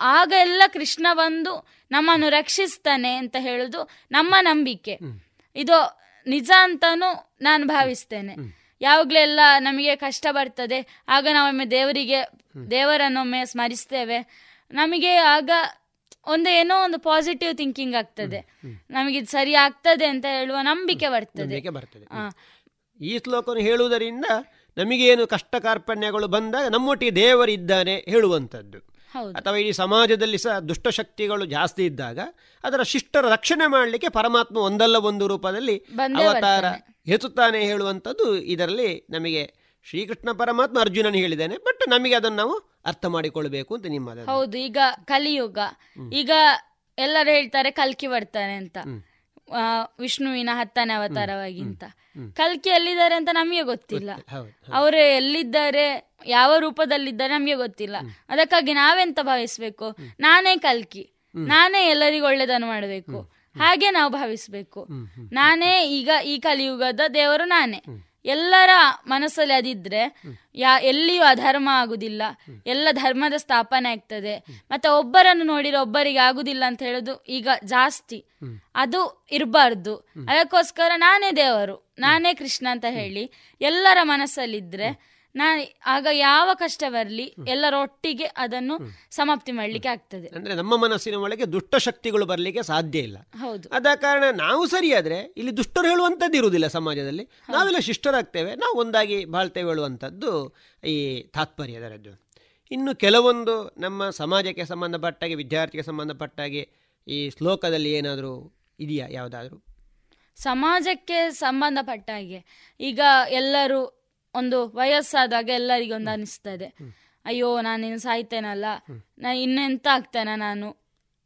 ಆಗ ಎಲ್ಲ ಕೃಷ್ಣ ಬಂದು ನಮ್ಮನ್ನು ರಕ್ಷಿಸ್ತಾನೆ ಅಂತ ಹೇಳುದು ನಮ್ಮ ನಂಬಿಕೆ. ಇದು ನಿಜ ಅಂತಾನು ನಾನು ಭಾವಿಸ್ತೇನೆ. ಯಾವಾಗ್ಲೆಲ್ಲ ನಮಗೆ ಕಷ್ಟ ಬರ್ತದೆ ಆಗ ನಾವೊಮ್ಮೆ ದೇವರಿಗೆ ದೇವರನ್ನೊಮ್ಮೆ ಸ್ಮರಿಸ್ತೇವೆ. ನಮಗೆ ಆಗ ಒಂದು ಏನೋ ಒಂದು ಪಾಸಿಟಿವ್ ಥಿಂಕಿಂಗ್ ಆಗ್ತದೆ. ನಮಗೆ ಇದು ಸರಿ ಆಗ್ತದೆ ಅಂತ ಹೇಳುವ ನಂಬಿಕೆ ಬರ್ತದೆ. ನಂಬಿಕೆ ಬರ್ತದೆ. ಆ, ಈ ಶ್ಲೋಕವನ್ನು ಹೇಳುವುದರಿಂದ ನಮಗೇನು ಕಷ್ಟ ಕಾರ್ಪಣ್ಯಗಳು ಬಂದಾಗ ನಮ್ಮೊಟ್ಟಿಗೆ ದೇವರಿದ್ದಾನೆ ಹೇಳುವಂಥದ್ದು. ಅಥವಾ ಇಡೀ ಸಮಾಜದಲ್ಲಿ ಸಹ ದುಷ್ಟಶಕ್ತಿಗಳು ಜಾಸ್ತಿ ಇದ್ದಾಗ ಅದರ ಶಿಷ್ಟರ ರಕ್ಷಣೆ ಮಾಡಲಿಕ್ಕೆ ಪರಮಾತ್ಮ ಒಂದಲ್ಲ ಒಂದು ರೂಪದಲ್ಲಿ ಅವತಾರ ಹೆಚ್ಚುತ್ತಾನೆ ಹೇಳುವಂಥದ್ದು ಇದರಲ್ಲಿ ನಮಗೆ ಶ್ರೀಕೃಷ್ಣ ಪರಮಾತ್ಮ ಅರ್ಜುನನು ಹೇಳಿದ್ದೇನೆ ಬಟ್ ನಮಗೆ ಅದನ್ನು ನಾವು ಅರ್ಥ ಮಾಡಿಕೊಳ್ಬೇಕು ಅಂತ ನಿಮ್ಮ ಹೌದು ಈಗ ಕಲಿಯುಗ. ಈಗ ಎಲ್ಲರೂ ಹೇಳ್ತಾರೆ ಕಲ್ಕಿ ಬರ್ತಾನೆ ಅಂತ. ವಿಷ್ಣುವಿನ ಹತ್ತನೇ ಅವತಾರವಾಗಿಂತ. ಕಲ್ಕಿ ಎಲ್ಲಿದ್ದಾರೆ ಅಂತ ನಮಗೆ ಗೊತ್ತಿಲ್ಲ. ಅವರು ಎಲ್ಲಿದ್ದಾರೆ ಯಾವ ರೂಪದಲ್ಲಿದ್ದಾರೆ ನಮಗೆ ಗೊತ್ತಿಲ್ಲ. ಅದಕ್ಕಾಗಿ ನಾವೆಂತ ಭಾವಿಸ್ಬೇಕು? ನಾನೇ ಕಲ್ಕಿ. ನಾನೇ ಎಲ್ಲರಿಗೂ ಒಳ್ಳೇದನ್ನು ಮಾಡಬೇಕು. ಹಾಗೆ ನಾವು ಭಾವಿಸ್ಬೇಕು. ನಾನೇ ಈಗ ಈ ಕಲಿಯುಗದ ದೇವರು ನಾನೇ. ಎಲ್ಲರ ಮನಸ್ಸಲ್ಲಿ ಅದಿದ್ರೆ ಯಾ, ಎಲ್ಲಿಯೂ ಅಧರ್ಮ ಆಗುದಿಲ್ಲ. ಎಲ್ಲ ಧರ್ಮದ ಸ್ಥಾಪನೆ ಆಗ್ತದೆ. ಮತ್ತೆ ಒಬ್ಬರನ್ನು ನೋಡಿರೋ ಒಬ್ಬರಿಗೆ ಆಗುದಿಲ್ಲ ಅಂತ ಹೇಳೋದು ಈಗ ಜಾಸ್ತಿ. ಅದು ಇರಬಾರ್ದು. ಅದಕ್ಕೋಸ್ಕರ ನಾನೇ ದೇವರು, ನಾನೇ ಕೃಷ್ಣ ಅಂತ ಹೇಳಿ ಎಲ್ಲರ ಮನಸ್ಸಲ್ಲಿದ್ರೆ ನಾ ಆಗ ಯಾವ ಕಷ್ಟ ಬರಲಿ ಎಲ್ಲರೊಟ್ಟಿಗೆ ಅದನ್ನು ಸಮಾಪ್ತಿ ಮಾಡಲಿಕ್ಕೆ ಆಗ್ತದೆ. ಅಂದ್ರೆ ನಮ್ಮ ಮನಸ್ಸಿನ ಒಳಗೆ ದುಷ್ಟ ಶಕ್ತಿಗಳು ಬರಲಿಕ್ಕೆ ಸಾಧ್ಯ ಇಲ್ಲ. ಹೌದು. ಆದ ಕಾರಣ ನಾವು ಸರಿಯಾದ್ರೆ ಇಲ್ಲಿ ದುಷ್ಟರು ಹೇಳುವಂಥದ್ದು ಇರುವುದಿಲ್ಲ ಸಮಾಜದಲ್ಲಿ. ನಾವೆಲ್ಲ ಶಿಷ್ಟರಾಗ್ತೇವೆ. ನಾವು ಒಂದಾಗಿ ಬಾಳ್ತೇವೆ ಹೇಳುವಂಥದ್ದು ಈ ತಾತ್ಪರ್ಯ ಅದರದ್ದು ಇನ್ನು ಕೆಲವೊಂದು ನಮ್ಮ ಸಮಾಜಕ್ಕೆ ಸಂಬಂಧಪಟ್ಟಾಗೆ ವಿದ್ಯಾರ್ಥಿಗೆ ಸಂಬಂಧಪಟ್ಟಾಗೆ ಈ ಶ್ಲೋಕದಲ್ಲಿ ಏನಾದರೂ ಇದೆಯಾ? ಯಾವುದಾದ್ರೂ? ಸಮಾಜಕ್ಕೆ ಸಂಬಂಧಪಟ್ಟ ಹಾಗೆ ಈಗ ಎಲ್ಲರೂ ಒಂದು ವಯಸ್ಸಾದಾಗ ಎಲ್ಲರಿಗೊಂದು ಅನಿಸ್ತದೆ. ಅಯ್ಯೋ ನಾನು ಇನ್ನು ಸಾಯ್ತೇನಲ್ಲ. ನಾ ಇನ್ನೆಂತ ಆಗ್ತೇನೆ ನಾನು?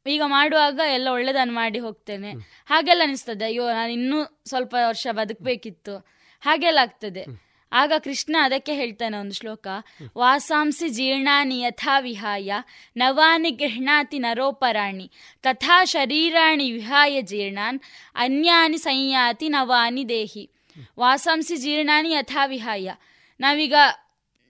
ಈಗ ಮಾಡುವಾಗ ಎಲ್ಲ ಒಳ್ಳೇದನ್ನು ಮಾಡಿ ಹೋಗ್ತೇನೆ. ಹಾಗೆಲ್ಲ ಅನಿಸ್ತದೆ. ಅಯ್ಯೋ, ನಾನು ಇನ್ನೂ ಸ್ವಲ್ಪ ವರ್ಷ ಬದುಕಬೇಕಿತ್ತು. ಹಾಗೆಲ್ಲ ಆಗ್ತದೆ. ಆಗ ಕೃಷ್ಣ ಅದಕ್ಕೆ ಹೇಳ್ತಾನೆ ಒಂದು ಶ್ಲೋಕ. ವಾಸಾಂಸಿ ಜೀರ್ಣಾನಿ ಯಥಾ ವಿಹಾಯ, ನವಾನಿ ಗೃಹ್ಣಾತಿ ನರೋಪರಾಣಿ, ತಥಾ ಶರೀರಾಣಿ ವಿಹಾಯ ಜೀರ್ಣಾನ್, ಅನ್ಯಾನಿ ಸಂಯಾತಿ ನವಾನಿ ದೇಹಿ. ವಾಸಾಂಸಿ ಜೀರ್ಣಾನಿ ಯಥಾ ವಿಹಾಯ. ನಾವೀಗ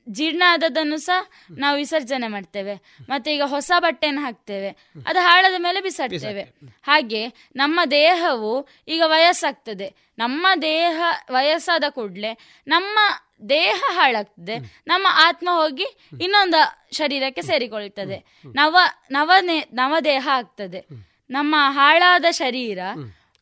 ಜೀರ್ಣ ಆದದನ್ನು ಸಹ ನಾವು ವಿಸರ್ಜನೆ ಮಾಡ್ತೇವೆ. ಮತ್ತೆ ಈಗ ಹೊಸ ಬಟ್ಟೆನ ಹಾಕ್ತೇವೆ. ಅದು ಹಾಳದ ಮೇಲೆ ಬಿಸಾಡ್ತೇವೆ. ಹಾಗೆ ನಮ್ಮ ದೇಹವು ಈಗ ವಯಸ್ಸಾಗ್ತದೆ. ನಮ್ಮ ದೇಹ ವಯಸ್ಸಾದ ಕೂಡಲೇ ನಮ್ಮ ದೇಹ ಹಾಳಾಗ್ತದೆ. ನಮ್ಮ ಆತ್ಮ ಹೋಗಿ ಇನ್ನೊಂದು ಶರೀರಕ್ಕೆ ಸೇರಿಕೊಳ್ತದೆ. ನವ ನವನೇ ನವದೇಹ ಆಗ್ತದೆ. ನಮ್ಮ ಹಾಳಾದ ಶರೀರ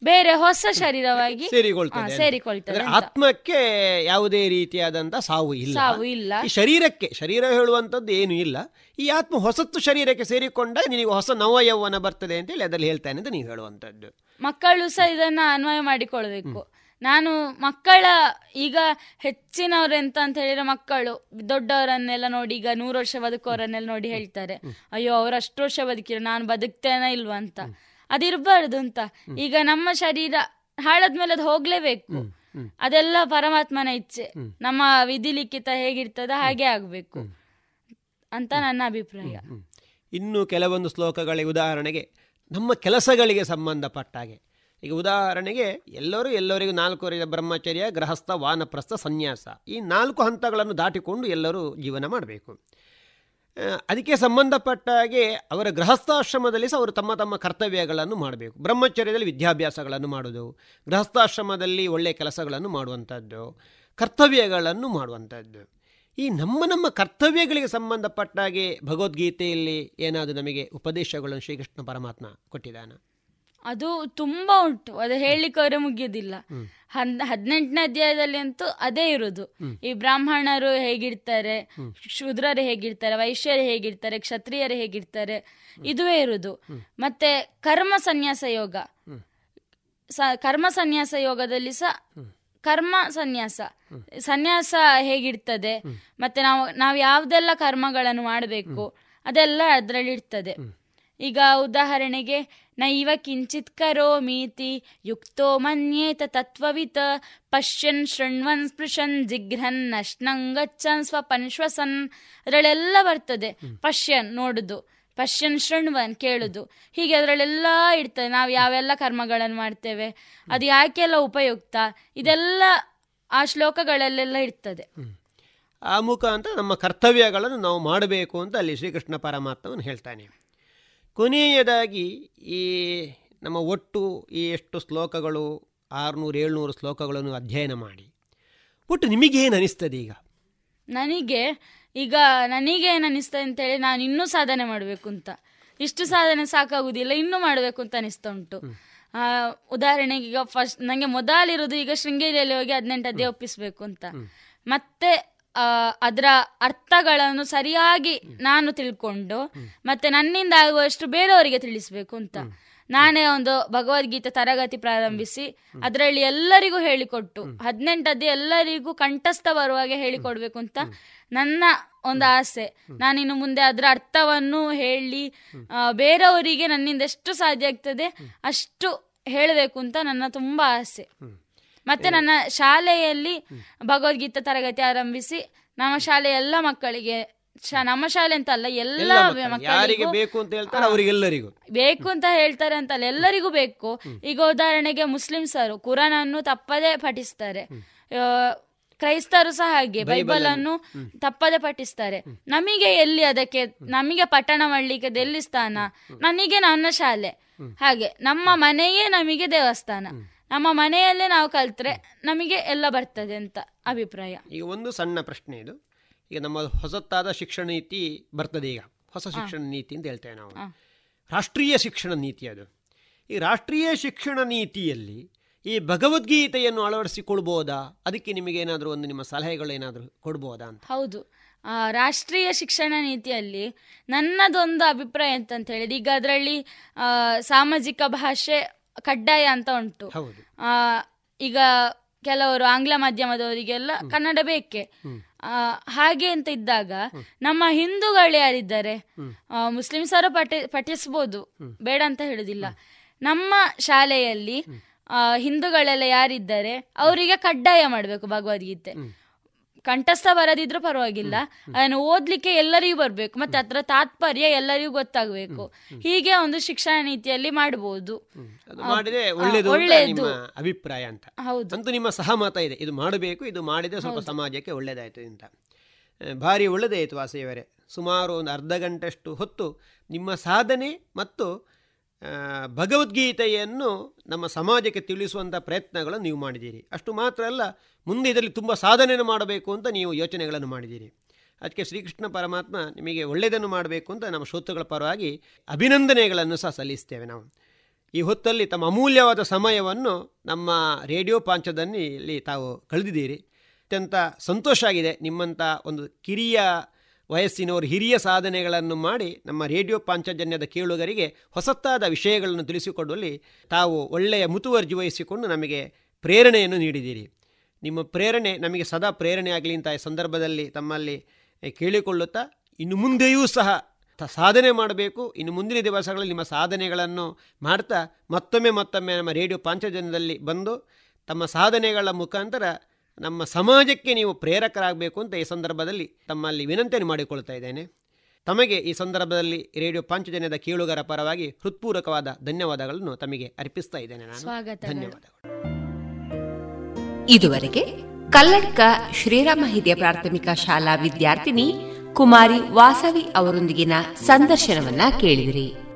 ಬೇರೆ ಹೊಸ ಶರೀರವಾಗಿ ಸೇರಿಕೊಳ್ತದೆ ಸೇರಿಕೊಳ್ತಾರೆ ಸೇರಿಕೊಳ್ತದೆ ಆತ್ಮಕ್ಕೆ ಯಾವುದೇ ರೀತಿಯಾದಂತಹ ಸಾವು ಇಲ್ಲ. ಸಾವು ಇಲ್ಲ. ಈ ಶರೀರಕ್ಕೆ ಶರೀರ ಹೇಳುವಂತದ್ದು ಏನು ಇಲ್ಲ. ಈ ಆತ್ಮ ಹೊಸತ್ತು ಶರೀರಕ್ಕೆ ಸೇರಿಕೊಂಡ ನಿನಗೆ ಹೊಸ ನವಯೌವನ ಬರ್ತದೆ ಅಂತ ಹೇಳಿ ಅದರಲ್ಲಿ ಹೇಳ್ತಾನೆ ಅಂತ ನೀವು ಹೇಳುವಂತದ್ದು ಮಕ್ಕಳು ಸಹ ಇದನ್ನ ಅನ್ವಯ ಮಾಡಿಕೊಳ್ಬೇಕು. ನಾನು ಮಕ್ಕಳ ಈಗ ಹೆಚ್ಚಿನವ್ರು ಎಂತ ಅಂತ ಹೇಳಿದ್ರೆ ಮಕ್ಕಳು ದೊಡ್ಡವರನ್ನೆಲ್ಲ ನೋಡಿ ಈಗ ನೂರು ವರ್ಷ ಬದುಕೋರನ್ನೆಲ್ಲ ನೋಡಿ ಹೇಳ್ತಾರೆ. ಅಯ್ಯೋ ಅವ್ರು ಅಷ್ಟು ವರ್ಷ ಬದುಕಿರೋ ನಾನು ಬದುಕ್ತೇನ ಇಲ್ವಾ ಅಂತ. ಅದಿರಬಾರ್ದು ಅಂತ. ಈಗ ನಮ್ಮ ಶರೀರ ಹಾಳಾದ್ಮೇಲೆ ಅದು ಹೋಗ್ಲೇಬೇಕು. ಅದೆಲ್ಲ ಪರಮಾತ್ಮನ ಇಚ್ಛೆ. ನಮ್ಮ ವಿಧಿ ಲಿಖಿತ ಹೇಗಿರ್ತದ ಹಾಗೆ ಆಗ್ಬೇಕು ಅಂತ ನನ್ನ ಅಭಿಪ್ರಾಯ. ಇನ್ನು ಕೆಲವೊಂದು ಶ್ಲೋಕಗಳಿಗೆ ಉದಾಹರಣೆಗೆ ನಮ್ಮ ಕೆಲಸಗಳಿಗೆ ಸಂಬಂಧಪಟ್ಟ ಹಾಗೆ. ಈಗ ಉದಾಹರಣೆಗೆ ಎಲ್ಲರೂ ಎಲ್ಲರಿಗೂ ನಾಲ್ಕು ಬ್ರಹ್ಮಚರ್ಯ ಗೃಹಸ್ಥ ವಾನಪ್ರಸ್ಥ ಸನ್ಯಾಸ. ಈ ನಾಲ್ಕು ಹಂತಗಳನ್ನು ದಾಟಿಕೊಂಡು ಎಲ್ಲರೂ ಜೀವನ ಮಾಡಬೇಕು. ಅದಕ್ಕೆ ಸಂಬಂಧಪಟ್ಟ ಹಾಗೆ ಅವರ ಗೃಹಸ್ಥಾಶ್ರಮದಲ್ಲಿ ಸಹ ಅವರು ತಮ್ಮ ತಮ್ಮ ಕರ್ತವ್ಯಗಳನ್ನು ಮಾಡಬೇಕು. ಬ್ರಹ್ಮಚರ್ಯದಲ್ಲಿ ವಿದ್ಯಾಭ್ಯಾಸಗಳನ್ನು ಮಾಡೋದು ಗೃಹಸ್ಥಾಶ್ರಮದಲ್ಲಿ ಒಳ್ಳೆಯ ಕೆಲಸಗಳನ್ನು ಮಾಡುವಂಥದ್ದು, ಕರ್ತವ್ಯಗಳನ್ನು ಮಾಡುವಂಥದ್ದು. ಈ ನಮ್ಮ ನಮ್ಮ ಕರ್ತವ್ಯಗಳಿಗೆ ಸಂಬಂಧಪಟ್ಟ ಹಾಗೆ ಭಗವದ್ಗೀತೆಯಲ್ಲಿ ಏನಾದರೂ ನಮಗೆ ಉಪದೇಶಗಳನ್ನು ಶ್ರೀಕೃಷ್ಣ ಪರಮಾತ್ಮ ಕೊಟ್ಟಿದ್ದಾನ? ಅದು ತುಂಬಾ ಉಂಟು. ಅದು ಹೇಳಲಿಕ್ಕೆ ಅವರೇ ಮುಗಿಯುದಿಲ್ಲ. ಹದ್ ಹದಿನೆಂಟನೇ ಅಧ್ಯಾಯದಲ್ಲಿ ಅಂತೂ ಅದೇ ಇರುದು. ಈ ಬ್ರಾಹ್ಮಣರು ಹೇಗಿರ್ತಾರೆ ಶೂದ್ರರು ಹೇಗಿರ್ತಾರೆ ವೈಶ್ಯರು ಹೇಗಿರ್ತಾರೆ ಕ್ಷತ್ರಿಯರು ಹೇಗಿರ್ತಾರೆ ಇದುವೇ ಇರುದು. ಮತ್ತೆ ಕರ್ಮ ಸನ್ಯಾಸ ಯೋಗ. ಕರ್ಮ ಸನ್ಯಾಸ ಯೋಗದಲ್ಲಿ ಸಹ ಕರ್ಮ ಸನ್ಯಾಸ. ಸನ್ಯಾಸ ಹೇಗಿರ್ತದೆ? ಮತ್ತೆ ನಾವು ನಾವು ಯಾವ್ದೆಲ್ಲ ಕರ್ಮಗಳನ್ನು ಮಾಡಬೇಕು? ಅದೆಲ್ಲ ಅದರಲ್ಲಿ ಇರ್ತದೆ ಈಗ ಉದಾಹರಣೆಗೆ ನೈವ ಕಿಂಚಿತ್ ಕರೋಮೀತಿ ಯುಕ್ತೋ ಮನ್ಯೇತ ತತ್ವವಿತ ಪಶ್ಯನ್ ಶೃಣ್ವನ್ ಸ್ಪೃಶನ್ ಜಿಘ್ರನ್ ನಶ್ನಂ ಗಚ್ಚನ್ ಸ್ವಪನ್ ಶ್ವಸನ್ ಅದರಲ್ಲೆಲ್ಲ ಬರ್ತದೆ. ಪಶ್ಯನ್ ನೋಡುದು ಪಶ್ಯನ್ ಶೃಣ್ವನ್ ಕೇಳುದು ಹೀಗೆ ಅದರಲ್ಲೆಲ್ಲ ಇರ್ತದೆ ನಾವು ಯಾವೆಲ್ಲ ಕರ್ಮಗಳನ್ನು ಮಾಡ್ತೇವೆ ಅದು ಯಾಕೆಲ್ಲ ಉಪಯುಕ್ತ ಇದೆಲ್ಲ ಆ ಶ್ಲೋಕಗಳಲ್ಲೆಲ್ಲ ಇರ್ತದೆ. ಆ ಮುಖಾಂತರ ನಮ್ಮ ಕರ್ತವ್ಯಗಳನ್ನು ನಾವು ಮಾಡಬೇಕು ಅಂತ ಅಲ್ಲಿ ಶ್ರೀಕೃಷ್ಣ ಪರಮಾತ್ಮವನ್ನು ಹೇಳ್ತಾನೆ. ಕೊನೆಯದಾಗಿ ಈ ನಮ್ಮ ಒಟ್ಟು ಈ ಎಷ್ಟು ಶ್ಲೋಕಗಳು? ಆರುನೂರು ಏಳ್ನೂರು ಶ್ಲೋಕಗಳನ್ನು ಅಧ್ಯಯನ ಮಾಡಿ. ಒಟ್ಟು ನಿಮಗೇನು ಅನಿಸ್ತದೆ ಈಗ? ನನಗೆ ಈಗ ನನಗೆ ಏನು ಅನಿಸ್ತದೆ ಅಂತೇಳಿ ನಾನು ಇನ್ನೂ ಸಾಧನೆ ಮಾಡಬೇಕು ಅಂತ. ಇಷ್ಟು ಸಾಧನೆ ಸಾಕಾಗುವುದಿಲ್ಲ ಇನ್ನೂ ಮಾಡಬೇಕು ಅಂತ ಅನಿಸ್ತಾ ಉಂಟು. ಉದಾಹರಣೆಗೆ ಈಗ ಫಸ್ಟ್ ನನಗೆ ಮೊದಲಿರೋದು ಈಗ ಶೃಂಗೇರಿಯಲ್ಲಿ ಹೋಗಿ ಹದಿನೆಂಟು ಅದೇ ಒಪ್ಪಿಸಬೇಕು ಅಂತ. ಮತ್ತೆ ಅದರ ಅರ್ಥಗಳನ್ನು ಸರಿಯಾಗಿ ನಾನು ತಿಳ್ಕೊಂಡು ಮತ್ತೆ ನನ್ನಿಂದ ಆಗುವಷ್ಟು ಬೇರೆಯವರಿಗೆ ತಿಳಿಸ್ಬೇಕು ಅಂತ. ನಾನೇ ಒಂದು ಭಗವದ್ಗೀತೆ ತರಗತಿ ಪ್ರಾರಂಭಿಸಿ ಅದರಲ್ಲಿ ಎಲ್ಲರಿಗೂ ಹೇಳಿಕೊಟ್ಟು ಹದಿನೆಂಟದ್ದೇ ಎಲ್ಲರಿಗೂ ಕಂಠಸ್ಥ ಬರುವಾಗೆ ಹೇಳಿಕೊಡ್ಬೇಕು ಅಂತ ನನ್ನ ಒಂದು ಆಸೆ. ನಾನಿನ್ನು ಮುಂದೆ ಅದರ ಅರ್ಥವನ್ನು ಹೇಳಿ ಬೇರೆಯವರಿಗೆ ನನ್ನಿಂದ ಎಷ್ಟು ಸಾಧ್ಯ ಆಗ್ತದೆ ಅಷ್ಟು ಹೇಳಬೇಕು ಅಂತ ನನ್ನ ತುಂಬಾ ಆಸೆ. ಮತ್ತೆ ನನ್ನ ಶಾಲೆಯಲ್ಲಿ ಭಗವದ್ಗೀತಾ ತರಗತಿ ಆರಂಭಿಸಿ ನಮ್ಮ ಶಾಲೆ ಎಲ್ಲ ಮಕ್ಕಳಿಗೆ ನಮ್ಮ ಶಾಲೆ ಅಂತ ಅಲ್ಲ ಎಲ್ಲ ಮಕ್ಕಳಿಗೆ ಬೇಕು ಅಂತ ಹೇಳ್ತಾರೆ ಅವರಿಗೆಲ್ಲರಿಗೂ. ಬೇಕು ಅಂತ ಹೇಳ್ತಾರೆ ಅಂತಲ್ಲ ಎಲ್ಲರಿಗೂ ಬೇಕು. ಈಗ ಉದಾಹರಣೆಗೆ ಮುಸ್ಲಿಮ್ಸರು ಕುರಾನ್ ಅನ್ನು ತಪ್ಪದೇ ಪಠಿಸ್ತಾರೆ. ಕ್ರೈಸ್ತರು ಸಹ ಹಾಗೆ ಬೈಬಲ್ ಅನ್ನು ತಪ್ಪದೆ ಪಠಿಸ್ತಾರೆ. ನಮಗೆ ಎಲ್ಲಿ ಅದಕ್ಕೆ ನಮಗೆ ಪಟ್ಟಣ ಮಾಡ್ಲಿಕ್ಕೆ ಎಲ್ಲಿ ಸ್ಥಾನ ನನಗೆ ನನ್ನ ಶಾಲೆ. ಹಾಗೆ ನಮ್ಮ ಮನೆಯೇ ನಮಗೆ ದೇವಸ್ಥಾನ. ನಮ್ಮ ಮನೆಯಲ್ಲೇ ನಾವು ಕಲ್ತ್ರೆ ನಮಗೆ ಎಲ್ಲ ಬರ್ತದೆ ಅಂತ ಅಭಿಪ್ರಾಯ. ಈಗ ಒಂದು ಸಣ್ಣ ಪ್ರಶ್ನೆ ಇದು. ಈಗ ನಮ್ಮ ಹೊಸತ್ತಾದ ಶಿಕ್ಷಣ ನೀತಿ ಬರ್ತದೆ ಈಗ. ಹೊಸ ಶಿಕ್ಷಣ ನೀತಿ ಅಂತ ಹೇಳ್ತೇವೆ ನಾವು. ರಾಷ್ಟ್ರೀಯ ಶಿಕ್ಷಣ ನೀತಿ ಅದು. ಈ ರಾಷ್ಟ್ರೀಯ ಶಿಕ್ಷಣ ನೀತಿಯಲ್ಲಿ ಈ ಭಗವದ್ಗೀತೆಯನ್ನು ಅಳವಡಿಸಿಕೊಳ್ಬೋದಾ? ಅದಕ್ಕೆ ನಿಮಗೆ ಏನಾದರೂ ಒಂದು ನಿಮ್ಮ ಸಲಹೆಗಳು ಏನಾದರೂ ಕೊಡ್ಬೋದಾ ಅಂತ? ಹೌದು. ರಾಷ್ಟ್ರೀಯ ಶಿಕ್ಷಣ ನೀತಿಯಲ್ಲಿ ನನ್ನದೊಂದು ಅಭಿಪ್ರಾಯ ಅಂತಂತ ಹೇಳಿದ್ರೆ ಈಗ ಅದರಲ್ಲಿ ಸಾಮಾಜಿಕ ಭಾಷೆ ಕಡ್ಡಾಯ ಅಂತ ಉಂಟು. ಈಗ ಕೆಲವರು ಆಂಗ್ಲ ಮಾಧ್ಯಮದವರಿಗೆಲ್ಲ ಕನ್ನಡ ಬೇಕೆ. ಹಾಗೆ ಅಂತ ಇದ್ದಾಗ ನಮ್ಮ ಹಿಂದೂಗಳು ಯಾರಿದ್ದಾರೆ? ಮುಸ್ಲಿಮ್ಸರು ಪಠ ಪಠಿಸ್ಬೋದು. ಬೇಡ ಅಂತ ಹೇಳುದಿಲ್ಲ. ನಮ್ಮ ಶಾಲೆಯಲ್ಲಿ ಹಿಂದೂಗಳೆಲ್ಲ ಯಾರಿದ್ದಾರೆ? ಅವರಿಗೆ ಕಡ್ಡಾಯ ಮಾಡಬೇಕು ಭಗವದ್ಗೀತೆ. ಕಂಠಸ್ಥ ಬರದಿದ್ರು ಪರವಾಗಿಲ್ಲ. ಅದನ್ನು ಓದ್ಲಿಕ್ಕೆ ಎಲ್ಲರಿಗೂ ಬರ್ಬೇಕು. ಮತ್ತೆ ಅದರ ತಾತ್ಪರ್ಯ ಎಲ್ಲರಿಗೂ ಗೊತ್ತಾಗಬೇಕು. ಹೀಗೆ ಒಂದು ಶಿಕ್ಷಣ ನೀತಿಯಲ್ಲಿ ಮಾಡಬಹುದು ಒಳ್ಳೆಯದು ಅಭಿಪ್ರಾಯ ಅಂತ. ಹೌದು. ಅಂತೂ ನಿಮ್ಮ ಸಹಮತ ಇದೆ. ಇದು ಮಾಡಬೇಕು ಇದು ಮಾಡಿದ್ರೆ ಸ್ವಲ್ಪ ಸಮಾಜಕ್ಕೆ ಒಳ್ಳೇದಾಯ್ತು ಅಂತ. ಭಾರಿ ಒಳ್ಳೆದಾಯ್ತು ವಾಸಿಯವರೇ ಸುಮಾರು ಒಂದು ಅರ್ಧ ಗಂಟೆಷ್ಟು ಹೊತ್ತು ನಿಮ್ಮ ಸಾಧನೆ ಮತ್ತು ಭಗವದ್ಗೀತೆಯನ್ನು ನಮ್ಮ ಸಮಾಜಕ್ಕೆ ತಿಳಿಸುವಂಥ ಪ್ರಯತ್ನಗಳನ್ನು ನೀವು ಮಾಡಿದ್ದೀರಿ. ಅಷ್ಟು ಮಾತ್ರ ಅಲ್ಲ, ಮುಂದೆ ಇದರಲ್ಲಿ ತುಂಬ ಸಾಧನೆಯನ್ನು ಮಾಡಬೇಕು ಅಂತ ನೀವು ಯೋಚನೆಗಳನ್ನು ಮಾಡಿದ್ದೀರಿ. ಅದಕ್ಕೆ ಶ್ರೀಕೃಷ್ಣ ಪರಮಾತ್ಮ ನಿಮಗೆ ಒಳ್ಳೆಯದನ್ನು ಮಾಡಬೇಕು ಅಂತ ನಮ್ಮ ಶ್ರೋತೃಗಳ ಪರವಾಗಿ ಅಭಿನಂದನೆಗಳನ್ನು ಸಹ ಸಲ್ಲಿಸ್ತೇವೆ ನಾವು. ಈ ಹೊತ್ತಲ್ಲಿ ತಮ್ಮ ಅಮೂಲ್ಯವಾದ ಸಮಯವನ್ನು ನಮ್ಮ ರೇಡಿಯೋ ಪಾಂಚದಲ್ಲಿ ತಾವು ಕಳೆದಿದ್ದೀರಿ. ಅತ್ಯಂತ ಸಂತೋಷ ಆಗಿದೆ ನಿಮ್ಮಂಥ ಒಂದು ಕಿರಿಯ ವಯಸ್ಸಿನವರು ಹಿರಿಯ ಸಾಧನೆಗಳನ್ನು ಮಾಡಿ ನಮ್ಮ ರೇಡಿಯೋ ಪಾಂಚಜನ್ಯದ ಕೇಳುಗರಿಗೆ ಹೊಸತಾದ ವಿಷಯಗಳನ್ನು ತಿಳಿಸಿಕೊಡುವಲ್ಲಿ ತಾವು ಒಳ್ಳೆಯ ಮುತುವರ್ಜಿ ವಹಿಸಿಕೊಂಡು ನಮಗೆ ಪ್ರೇರಣೆಯನ್ನು ನೀಡಿದ್ದೀರಿ. ನಿಮ್ಮ ಪ್ರೇರಣೆ ನಮಗೆ ಸದಾ ಪ್ರೇರಣೆ ಆಗಲಿ ಅಂತ ಸಂದರ್ಭದಲ್ಲಿ ತಮ್ಮಲ್ಲಿ ಕೇಳಿಕೊಳ್ಳುತ್ತಾ, ಇನ್ನು ಮುಂದೆಯೂ ಸಹ ಸಾಧನೆ ಮಾಡಬೇಕು. ಇನ್ನು ಮುಂದಿನ ದಿವಸಗಳಲ್ಲಿ ನಿಮ್ಮ ಸಾಧನೆಗಳನ್ನು ಮಾಡ್ತಾ ಮತ್ತೊಮ್ಮೆ ಮತ್ತೊಮ್ಮೆ ನಮ್ಮ ರೇಡಿಯೋ ಪಾಂಚಜನ್ಯದಲ್ಲಿ ಬಂದು ತಮ್ಮ ಸಾಧನೆಗಳ ಮುಖಾಂತರ ನಮ್ಮ ಸಮಾಜಕ್ಕೆ ನೀವು ಪ್ರೇರಕರಾಗಬೇಕು ಅಂತ ಈ ಸಂದರ್ಭದಲ್ಲಿ ತಮ್ಮಲ್ಲಿ ವಿನಂತಿಯನ್ನು ಮಾಡಿಕೊಳ್ತಾ ಇದ್ದೇನೆ. ತಮಗೆ ಈ ಸಂದರ್ಭದಲ್ಲಿ ರೇಡಿಯೋ ಪಾಂಚಜನ್ಯದ ಕೇಳುಗರ ಪರವಾಗಿ ಹೃತ್ಪೂರ್ವಕವಾದ ಧನ್ಯವಾದಗಳನ್ನು ತಮಗೆ ಅರ್ಪಿಸ್ತಾ ಇದ್ದೇನೆ ನಾನು. ಧನ್ಯವಾದಗಳು. ಇದುವರೆಗೆ ಕಲ್ಲಡ್ಕ ಶ್ರೀರಾಮ ಹಿರಿಯ ಪ್ರಾಥಮಿಕ ಶಾಲಾ ವಿದ್ಯಾರ್ಥಿನಿ ಕುಮಾರಿ ವಾಸವಿ ಅವರೊಂದಿಗಿನ ಸಂದರ್ಶನವನ್ನ ಕೇಳಿದಿರಿ.